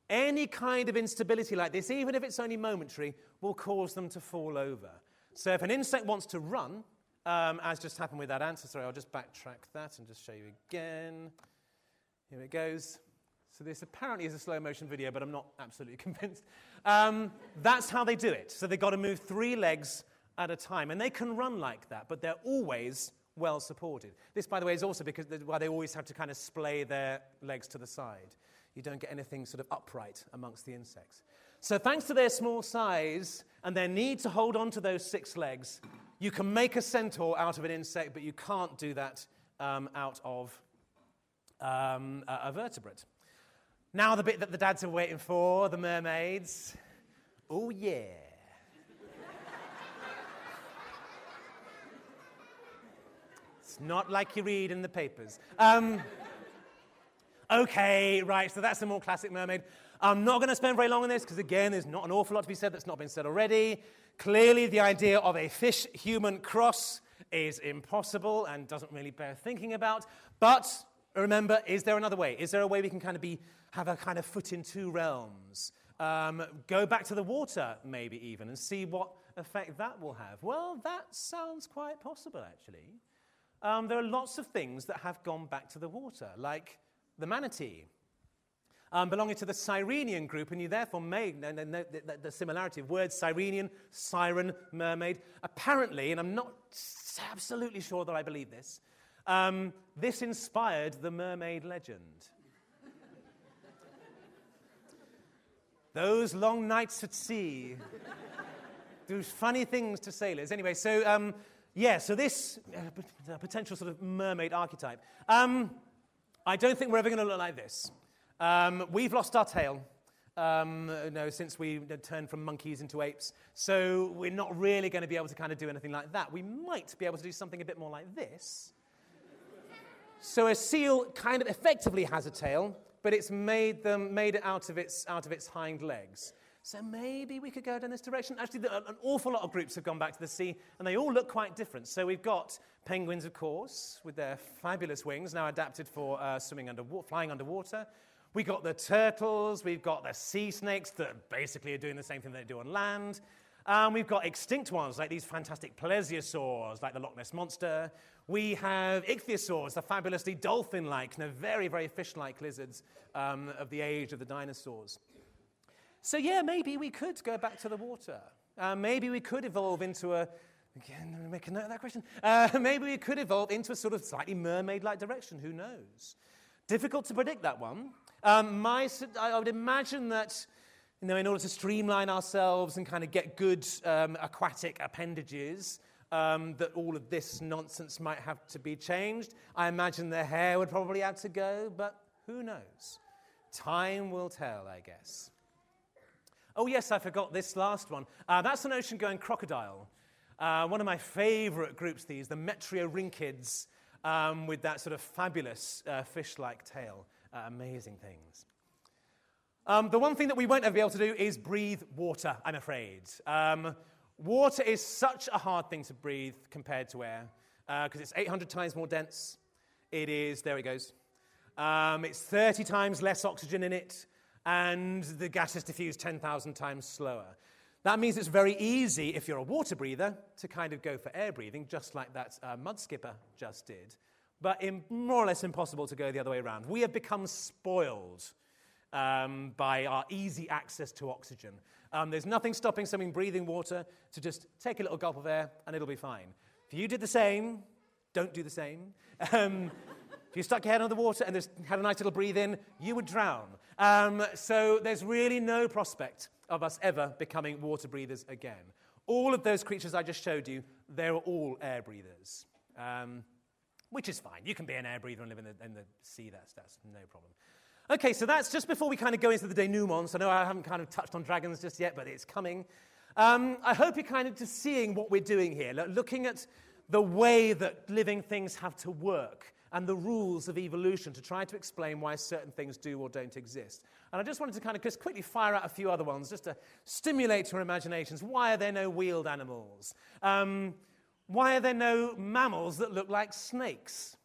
Any kind of instability like this, even if it's only momentary, will cause them to fall over. So if an insect wants to run, um, as just happened with that answer, sorry, I'll just backtrack that and just show you again. Here it goes. So this apparently is a slow motion video, but I'm not absolutely [LAUGHS] convinced. Um, that's how they do it. So they've got to move three legs at a time. And they can run like that, but they're always well supported. This, by the way, is also because why they always have to kind of splay their legs to the side. You don't get anything sort of upright amongst the insects. So, thanks to their small size and their need to hold on to those six legs, you can make a centaur out of an insect, but you can't do that um, out of um, a, a vertebrate. Now, the bit that the dads are waiting for the mermaids. Oh, yeah. it's not like you read in the papers. Um, okay, right, so that's the more classic mermaid. I'm not going to spend very long on this because, again, there's not an awful lot to be said that's not been said already. Clearly, the idea of a fish human cross is impossible and doesn't really bear thinking about. But remember, is there another way? Is there a way we can kind of be have a kind of foot in two realms. Um, go back to the water, maybe even, and see what effect that will have. Well, that sounds quite possible, actually. Um, there are lots of things that have gone back to the water, like the manatee. Um, belonging to the Sirenian group, and you therefore may know the, the, similarity of words Sirenian, siren, mermaid. Apparently, and I'm not absolutely sure that I believe this, um, this inspired the mermaid legend. Those long nights at sea do funny things to sailors. Anyway, so um, yeah, so this uh, potential sort of mermaid archetype. Um, I don't think we're ever going to look like this. Um, we've lost our tail. Um, no, since we turned from monkeys into apes. So we're not really going to be able to kind of do anything like that. We might be able to do something a bit more like this. So a seal kind of effectively has a tail, but it's made, them, made it out of its, out of its hind legs. So maybe we could go down this direction. Actually, an awful lot of groups have gone back to the sea, and they all look quite different. So we've got penguins, of course, with their fabulous wings, now adapted for uh, swimming under, flying underwater. We've got the turtles, we've got the sea snakes that basically are doing the same thing they do on land. Um, we've got extinct ones like these fantastic plesiosaurs, like the Loch Ness Monster. We have ichthyosaurs, the fabulously dolphin like, you know, very, very fish like lizards um, of the age of the dinosaurs. So, yeah, maybe we could go back to the water. Uh, maybe we could evolve into a, again, make a note of that question. Uh, [LAUGHS] maybe we could evolve into a sort of slightly mermaid like direction. Who knows? Difficult to predict that one. Um, my, I would imagine that you know, in order to streamline ourselves and kind of get good um, aquatic appendages, um, that all of this nonsense might have to be changed. I imagine the hair would probably have to go, but who knows? Time will tell, I guess. Oh, yes, I forgot this last one. Uh, that's an ocean going crocodile. Uh, one of my favorite groups, these, the Metriorhynchids, um, with that sort of fabulous uh, fish like tail. Uh, amazing things. Um, the one thing that we won't ever be able to do is breathe water, I'm afraid. Um, water is such a hard thing to breathe compared to air because uh, it's 800 times more dense. It is, there it goes. Um, it's 30 times less oxygen in it, and the gas is diffused 10,000 times slower. That means it's very easy, if you're a water breather, to kind of go for air breathing, just like that uh, mud skipper just did but more or less impossible to go the other way around. We have become spoiled um, by our easy access to oxygen. Um, there's nothing stopping someone breathing water to just take a little gulp of air and it'll be fine. If you did the same, don't do the same. Um, if you stuck your head under the water and just had a nice little breathe in, you would drown. Um, so there's really no prospect of us ever becoming water breathers again. All of those creatures I just showed you, they're all air breathers. Um, which is fine. You can be an air breather and live in the, in the sea, that's, that's no problem. Okay, so that's just before we kind of go into the denouement. So I know I haven't kind of touched on dragons just yet, but it's coming. Um, I hope you're kind of just seeing what we're doing here, looking at the way that living things have to work and the rules of evolution to try to explain why certain things do or don't exist. And I just wanted to kind of just quickly fire out a few other ones just to stimulate your imaginations. Why are there no wheeled animals? Um, why are there no mammals that look like snakes?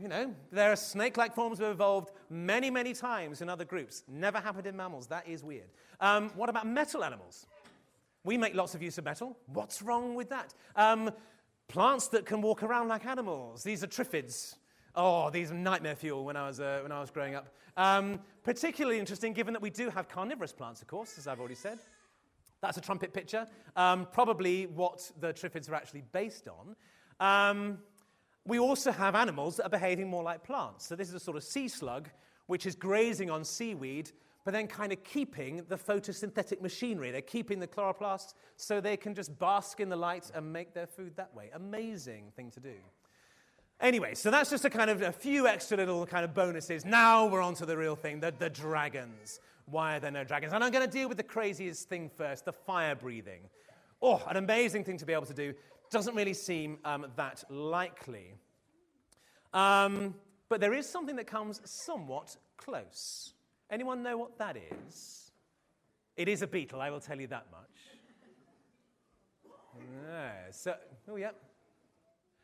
You know, there are snake like forms that have evolved many, many times in other groups. Never happened in mammals. That is weird. Um, what about metal animals? We make lots of use of metal. What's wrong with that? Um, plants that can walk around like animals. These are triffids. Oh, these are nightmare fuel when I was, uh, when I was growing up. Um, particularly interesting given that we do have carnivorous plants, of course, as I've already said. That's a trumpet pitcher, um, probably what the triffids are actually based on. Um, we also have animals that are behaving more like plants. So this is a sort of sea slug, which is grazing on seaweed, but then kind of keeping the photosynthetic machinery. They're keeping the chloroplasts so they can just bask in the light and make their food that way. Amazing thing to do. Anyway, so that's just a kind of a few extra little kind of bonuses. Now we're on to the real thing, the, the dragons. Why are there no dragons? And I'm going to deal with the craziest thing first the fire breathing. Oh, an amazing thing to be able to do. Doesn't really seem um, that likely. Um, but there is something that comes somewhat close. Anyone know what that is? It is a beetle, I will tell you that much. Yeah, so, oh, yeah.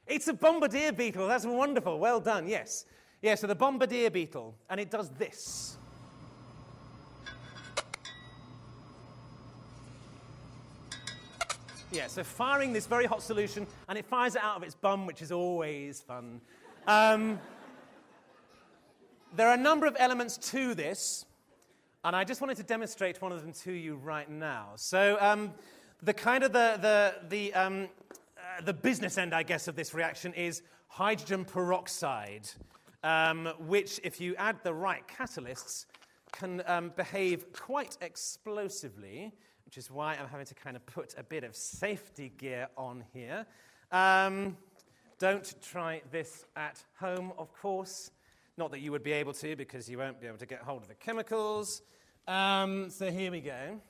It's a bombardier beetle. That's wonderful. Well done, yes. Yeah, so the bombardier beetle, and it does this. Yeah, so firing this very hot solution, and it fires it out of its bum, which is always fun. Um, there are a number of elements to this, and I just wanted to demonstrate one of them to you right now. So, um, the kind of the, the, the, um, uh, the business end, I guess, of this reaction is hydrogen peroxide, um, which, if you add the right catalysts, can um, behave quite explosively, which is why I'm having to kind of put a bit of safety gear on here. Um, don't try this at home, of course. Not that you would be able to, because you won't be able to get hold of the chemicals. Um, so here we go.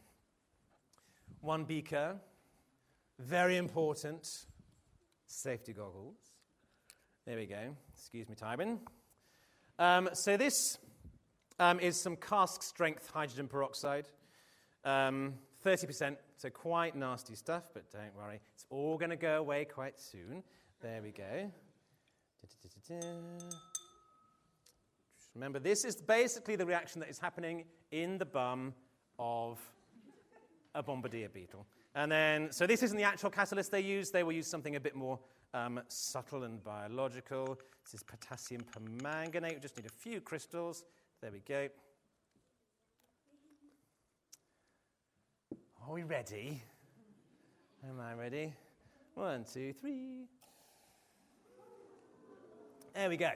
One beaker. Very important. Safety goggles. There we go. Excuse me, Tywin. Um, so this um, is some cask strength hydrogen peroxide. Um, 30%, so quite nasty stuff, but don't worry. It's all going to go away quite soon. There we go. Remember, this is basically the reaction that is happening in the bum of a bombardier beetle. And then, so this isn't the actual catalyst they use. They will use something a bit more um, subtle and biological. This is potassium permanganate. We just need a few crystals. There we go. Are we ready? Am I ready? One, two, three. There we go.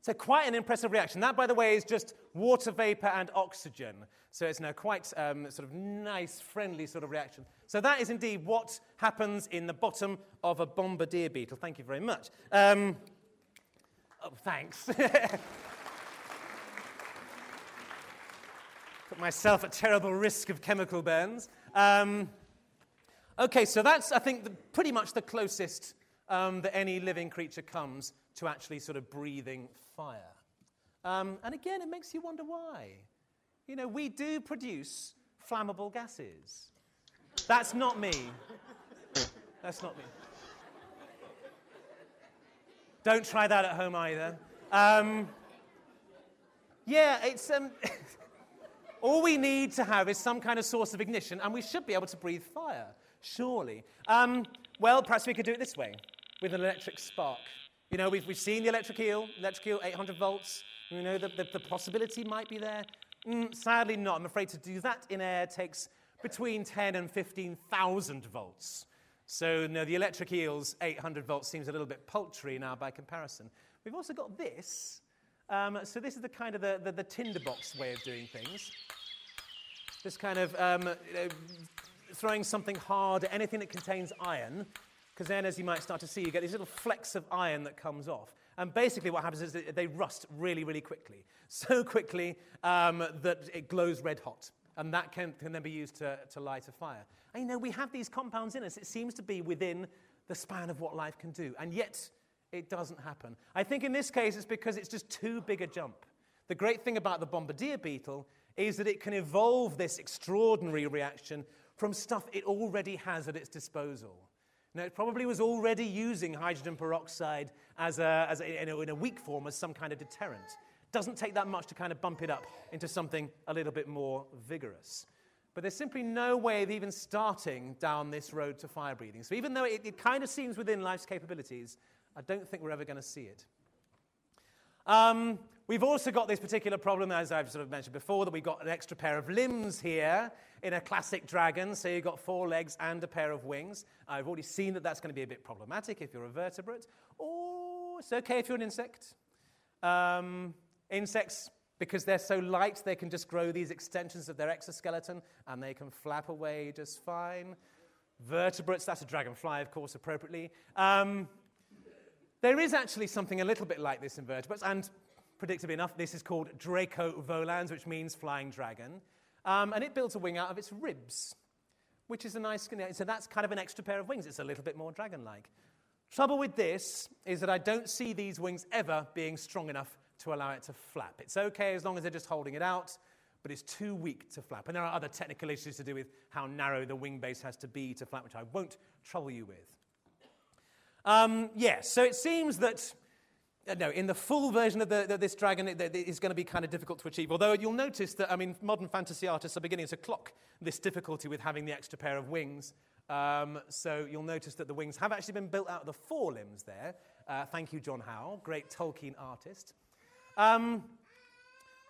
So, quite an impressive reaction. That, by the way, is just water vapor and oxygen. So, it's now quite um, sort of nice, friendly sort of reaction. So, that is indeed what happens in the bottom of a bombardier beetle. Thank you very much. Um, oh, thanks. [LAUGHS] Put myself at terrible risk of chemical burns. Um, okay, so that's, I think, the, pretty much the closest um, that any living creature comes to actually sort of breathing fire. Um, and again, it makes you wonder why. You know, we do produce flammable gases. That's not me. That's not me. Don't try that at home either. Um, yeah, it's. Um, [LAUGHS] all we need to have is some kind of source of ignition, and we should be able to breathe fire, surely. Um, well, perhaps we could do it this way with an electric spark. You know, we've, we've seen the electric eel, electric eel, 800 volts. You know, the, the, the possibility might be there. Mm, sadly, not. I'm afraid to do that in air takes between 10 and 15,000 volts. So, no, the electric eel's 800 volts seems a little bit paltry now by comparison. We've also got this. Um, so, this is the kind of the, the, the, tinderbox way of doing things. Just kind of um, you know, throwing something hard anything that contains iron because then, as you might start to see, you get these little flecks of iron that comes off. And basically, what happens is they rust really, really quickly. [LAUGHS] So quickly um, that it glows red hot. And that can, can then be used to, to light a fire. And you know, we have these compounds in us. It seems to be within the span of what life can do. And yet, it doesn't happen. I think in this case, it's because it's just too big a jump. The great thing about the bombardier beetle is that it can evolve this extraordinary reaction from stuff it already has at its disposal. Now, it probably was already using hydrogen peroxide as a, as a, in, a, in a weak form as some kind of deterrent. Doesn't take that much to kind of bump it up into something a little bit more vigorous. But there's simply no way of even starting down this road to fire breathing. So even though it, it kind of seems within life's capabilities, I don't think we're ever going to see it. Um, we've also got this particular problem, as I've sort of mentioned before, that we've got an extra pair of limbs here in a classic dragon. So you've got four legs and a pair of wings. I've already seen that that's going to be a bit problematic if you're a vertebrate. Or it's okay if you're an insect. Um, insects, because they're so light, they can just grow these extensions of their exoskeleton and they can flap away just fine. Vertebrates, that's a dragonfly, of course, appropriately. Um, there is actually something a little bit like this in vertebrates, and predictably enough, this is called Draco volans, which means flying dragon. Um, and it builds a wing out of its ribs, which is a nice, so that's kind of an extra pair of wings. It's a little bit more dragon like. Trouble with this is that I don't see these wings ever being strong enough to allow it to flap. It's okay as long as they're just holding it out, but it's too weak to flap. And there are other technical issues to do with how narrow the wing base has to be to flap, which I won't trouble you with. Um, yes, yeah, so it seems that, no, in the full version of the, this dragon, it, it is going to be kind of difficult to achieve. Although you'll notice that, I mean, modern fantasy artists are beginning to clock this difficulty with having the extra pair of wings. Um, so you'll notice that the wings have actually been built out of the forelimbs there. Uh, thank you, John Howe, great Tolkien artist. Um,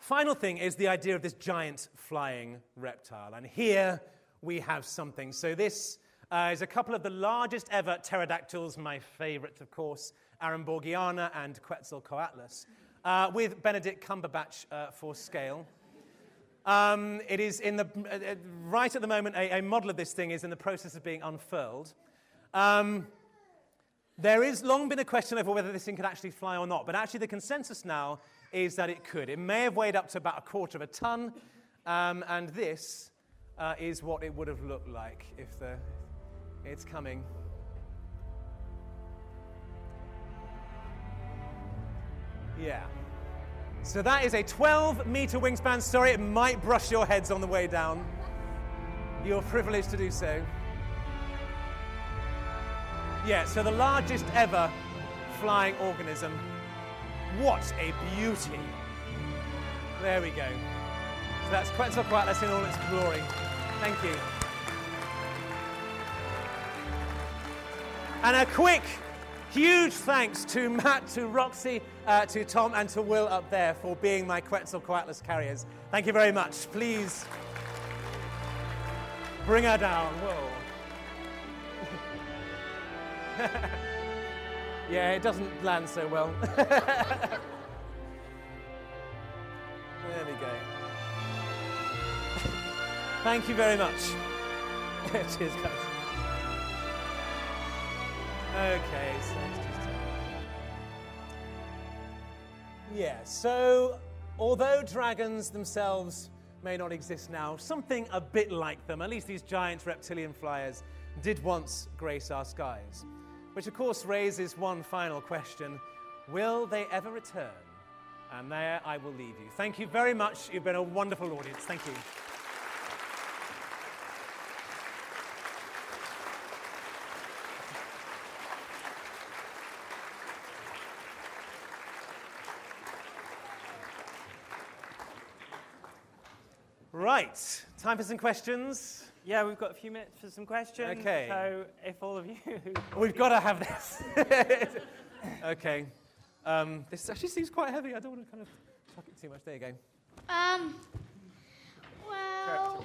final thing is the idea of this giant flying reptile. And here we have something. So this uh, is a couple of the largest ever pterodactyls, my favorite, of course, Arambourgiania and Quetzalcoatlus, uh, with Benedict Cumberbatch uh, for scale. Um, it is in the, uh, right at the moment, a, a, model of this thing is in the process of being unfurled. Um, there has long been a question over whether this thing could actually fly or not, but actually the consensus now is that it could. It may have weighed up to about a quarter of a ton, um, and this uh, is what it would have looked like if the, it's coming. Yeah. So that is a 12 meter wingspan. Sorry, it might brush your heads on the way down. You're privileged to do so. Yeah, so the largest ever flying organism. What a beauty. There we go. So that's Quetzalcoatlus in all its glory. Thank you. And a quick Huge thanks to Matt, to Roxy, uh, to Tom, and to Will up there for being my Quetzalcoatlus carriers. Thank you very much. Please bring her down. Whoa. [LAUGHS] yeah, it doesn't land so well. [LAUGHS] there we go. [LAUGHS] Thank you very much. Cheers, guys. Okay, so just... Yeah, so although dragons themselves may not exist now, something a bit like them, at least these giant reptilian flyers, did once grace our skies. Which, of course, raises one final question Will they ever return? And there I will leave you. Thank you very much. You've been a wonderful audience. Thank you. Right, time for some questions. Yeah, we've got a few minutes for some questions. Okay. So if all of you. [LAUGHS] We've got to have this. [LAUGHS] okay. Um, this actually seems quite heavy. I don't want to kind of chuck it too much. There you go. Um, well,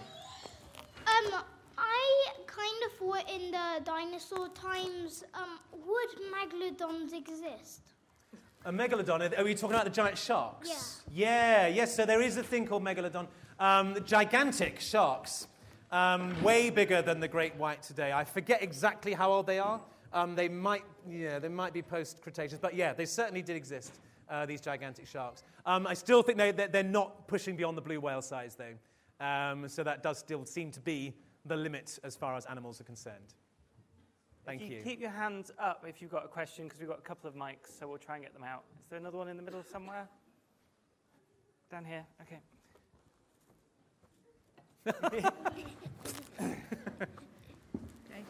um, I kind of thought in the dinosaur times, um, would megalodons exist? A megalodon? Are we talking about the giant sharks? Yeah. Yeah, yes. So there is a thing called megalodon. Um, gigantic sharks, um, way bigger than the great white today. I forget exactly how old they are. Um, they might, yeah, they might be post-Cretaceous, but yeah, they certainly did exist. Uh, these gigantic sharks. Um, I still think they, they're not pushing beyond the blue whale size, though. Um, so that does still seem to be the limit as far as animals are concerned. Thank you, you. Keep your hands up if you've got a question, because we've got a couple of mics, so we'll try and get them out. Is there another one in the middle somewhere? Down here? Okay. Okay,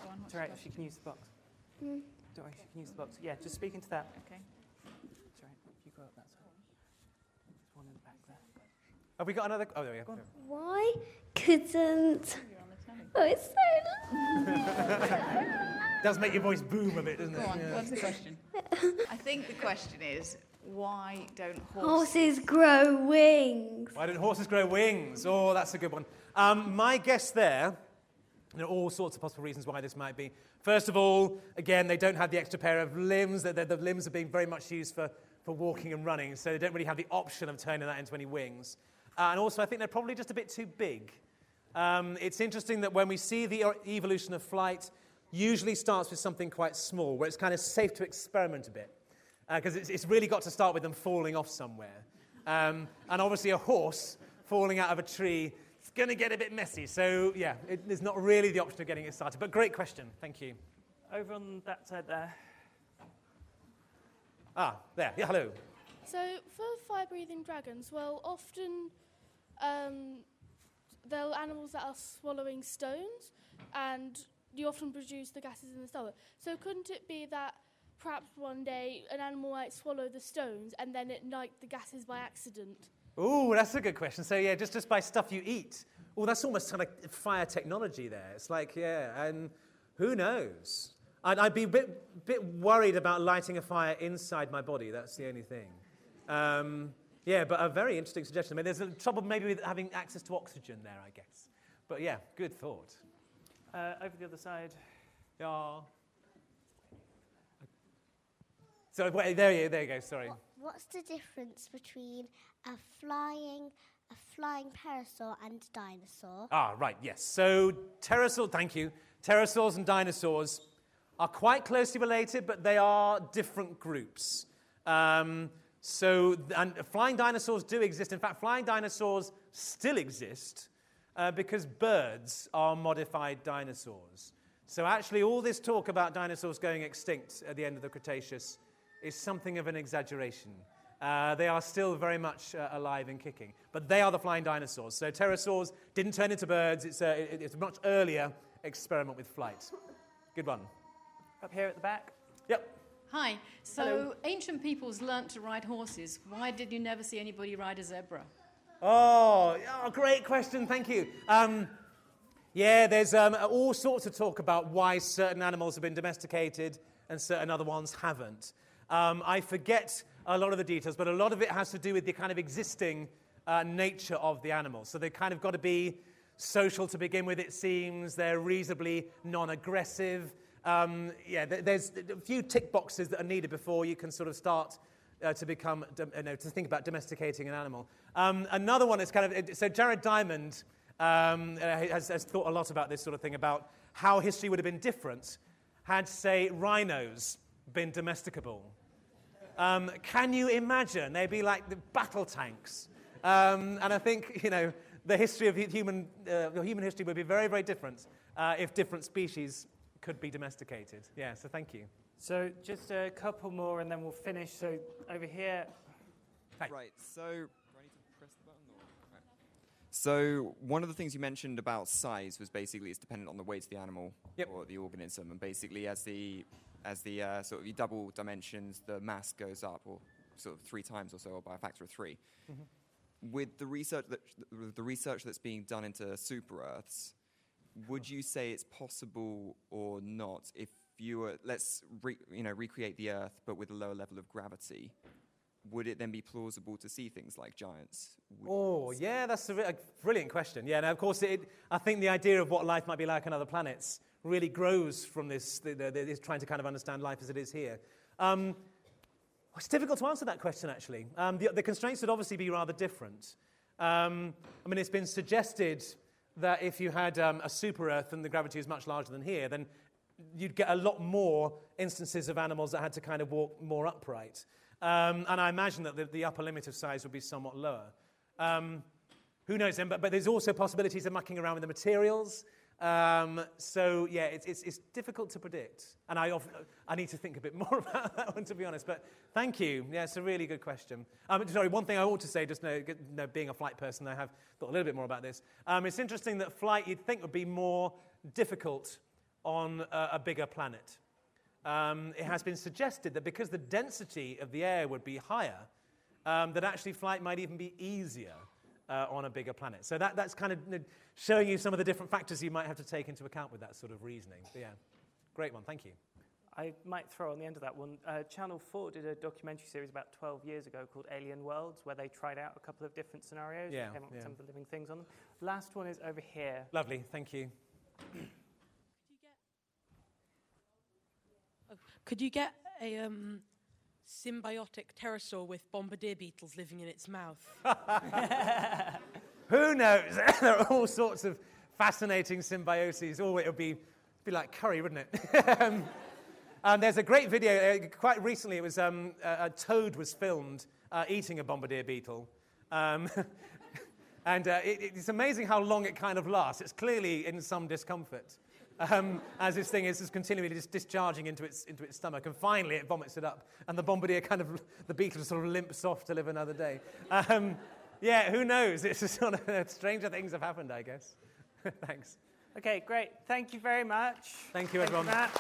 go on. It's all right, she can use the box. Mm. Don't worry, she can use the box. Yeah, just speak into that. Okay. It's all right, you go up that side. There's one in the back there. Have we got another? Oh, there we go. Why couldn't. You're on the telly. Oh, it's so loud. [LAUGHS] Does make your voice boom a bit, doesn't Go it? on, Yeah. what's the question? I think the question is, why don't Horses horses... grow wings. Why don't horses grow wings? Oh, that's a good one. Um, my guess there, there are all sorts of possible reasons why this might be. First of all, again, they don't have the extra pair of limbs. The, the, the limbs are being very much used for, for walking and running, so they don't really have the option of turning that into any wings. Uh, and also, I think they're probably just a bit too big. Um, it's interesting that when we see the e- evolution of flight, usually starts with something quite small, where it's kind of safe to experiment a bit, because it's, it's really got to start with them falling off somewhere. Um, and obviously, a horse falling out of a tree going to get a bit messy. So, yeah, it, there's not really the option of getting it started. But great question. Thank you. Over on that side there. Ah, there. Yeah, hello. So for fire-breathing dragons, well, often um, there are animals that are swallowing stones, and you often produce the gases in the stomach. So couldn't it be that perhaps one day an animal might swallow the stones and then ignite the gases by accident? Ooh, that's a good question. So, yeah, just, just by stuff you eat. Oh, that's almost kind of fire technology there. It's like, yeah, and who knows? I'd, I'd be a bit, bit worried about lighting a fire inside my body. That's the only thing. Um, yeah, but a very interesting suggestion. I mean, there's a trouble maybe with having access to oxygen there, I guess. But yeah, good thought. Uh, over the other side. Yeah. So wait, there you, there you go. Sorry. What, what's the difference between a flying a flying pterosaur and dinosaur. Ah, right, yes. So, pterosaurs, thank you. Pterosaurs and dinosaurs are quite closely related, but they are different groups. Um, so, and flying dinosaurs do exist. In fact, flying dinosaurs still exist uh, because birds are modified dinosaurs. So, actually, all this talk about dinosaurs going extinct at the end of the Cretaceous is something of an exaggeration. Uh, they are still very much uh, alive and kicking. But they are the flying dinosaurs. So pterosaurs didn't turn into birds. It's a, it- it's a much earlier experiment with flight. Good one. Up here at the back. Yep. Hi. So Hello. ancient peoples learnt to ride horses. Why did you never see anybody ride a zebra? Oh, oh great question. Thank you. Um, yeah, there's um, all sorts of talk about why certain animals have been domesticated and certain other ones haven't. Um, I forget a lot of the details, but a lot of it has to do with the kind of existing uh, nature of the animals. So they've kind of got to be social to begin with, it seems. They're reasonably non aggressive. Um, yeah, there's a few tick boxes that are needed before you can sort of start uh, to become, uh, no, to think about domesticating an animal. Um, another one is kind of, so Jared Diamond um, uh, has, has thought a lot about this sort of thing, about how history would have been different had, say, rhinos been domesticable. Um, can you imagine? They'd be like the battle tanks. Um, and I think, you know, the history of human, uh, the human history would be very, very different uh, if different species could be domesticated. Yeah, so thank you. So just a couple more and then we'll finish. So over here, Right. So, do I need to press the button? Or? Right. So, one of the things you mentioned about size was basically it's dependent on the weight of the animal Yep. or the organism, and basically as the as the uh, sort of you double dimensions, the mass goes up, or sort of three times or so, or by a factor of 3 With the research that the research that's being done into super Earths, would you say it's possible or not if you were let's re, you know recreate the Earth but with a lower level of gravity? Would it then be plausible to see things like giants? Would- Oh, yeah, that's a, a brilliant question. Yeah, now, of course, it, I think the idea of what life might be like on other planets really grows from this, the, the, this trying to kind of understand life as it is here. Um, it's difficult to answer that question, actually. Um, the, the constraints would obviously be rather different. Um, I mean, it's been suggested that if you had um, a super Earth and the gravity is much larger than here, then you'd get a lot more instances of animals that had to kind of walk more upright. Um, and I imagine that the, the upper limit of size would be somewhat lower. Um, who knows? then, But, but there's also possibilities of mucking around with the materials. Um, so, yeah, it's, it's, it's difficult to predict. And I, often, I need to think a bit [LAUGHS] more about that one, to be honest. But thank you. Yeah, it's a really good question. Um, sorry, one thing I ought to say, just know, know, being a flight person, I have thought a little bit more about this. Um, it's interesting that flight you'd think would be more difficult on a, a bigger planet. Um, it has been suggested that because the density of the air would be higher, um, that actually flight might even be easier uh, on a bigger planet. So that, that's kind of showing you some of the different factors you might have to take into account with that sort of reasoning. But yeah, great one. Thank you. I might throw on the end of that one. Uh, Channel 4 did a documentary series about 12 years ago called Alien Worlds, where they tried out a couple of different scenarios Yeah, and came up with some of the living things on them. Last one is over here. Lovely. Thank you. Could you get a um, symbiotic pterosaur with bombardier beetles living in its mouth? [LAUGHS] Who knows? [LAUGHS] there are all sorts of fascinating symbioses. Oh, it would be, be like curry, wouldn't it? [LAUGHS] um, and there's a great video. Uh, quite recently, it was um, a, a toad was filmed uh, eating a bombardier beetle. Um, and uh, it, it's amazing how long it kind of lasts. It's clearly in some discomfort. Um, as this thing is just continually just discharging into its, into its stomach, and finally it vomits it up, and the bombardier kind of, the beetle sort of limps off to live another day. Um, yeah, who knows? It's just sort of stranger things have happened, I guess. [LAUGHS] Thanks. Okay, great. Thank you very much. Thank you, Thank you, everyone.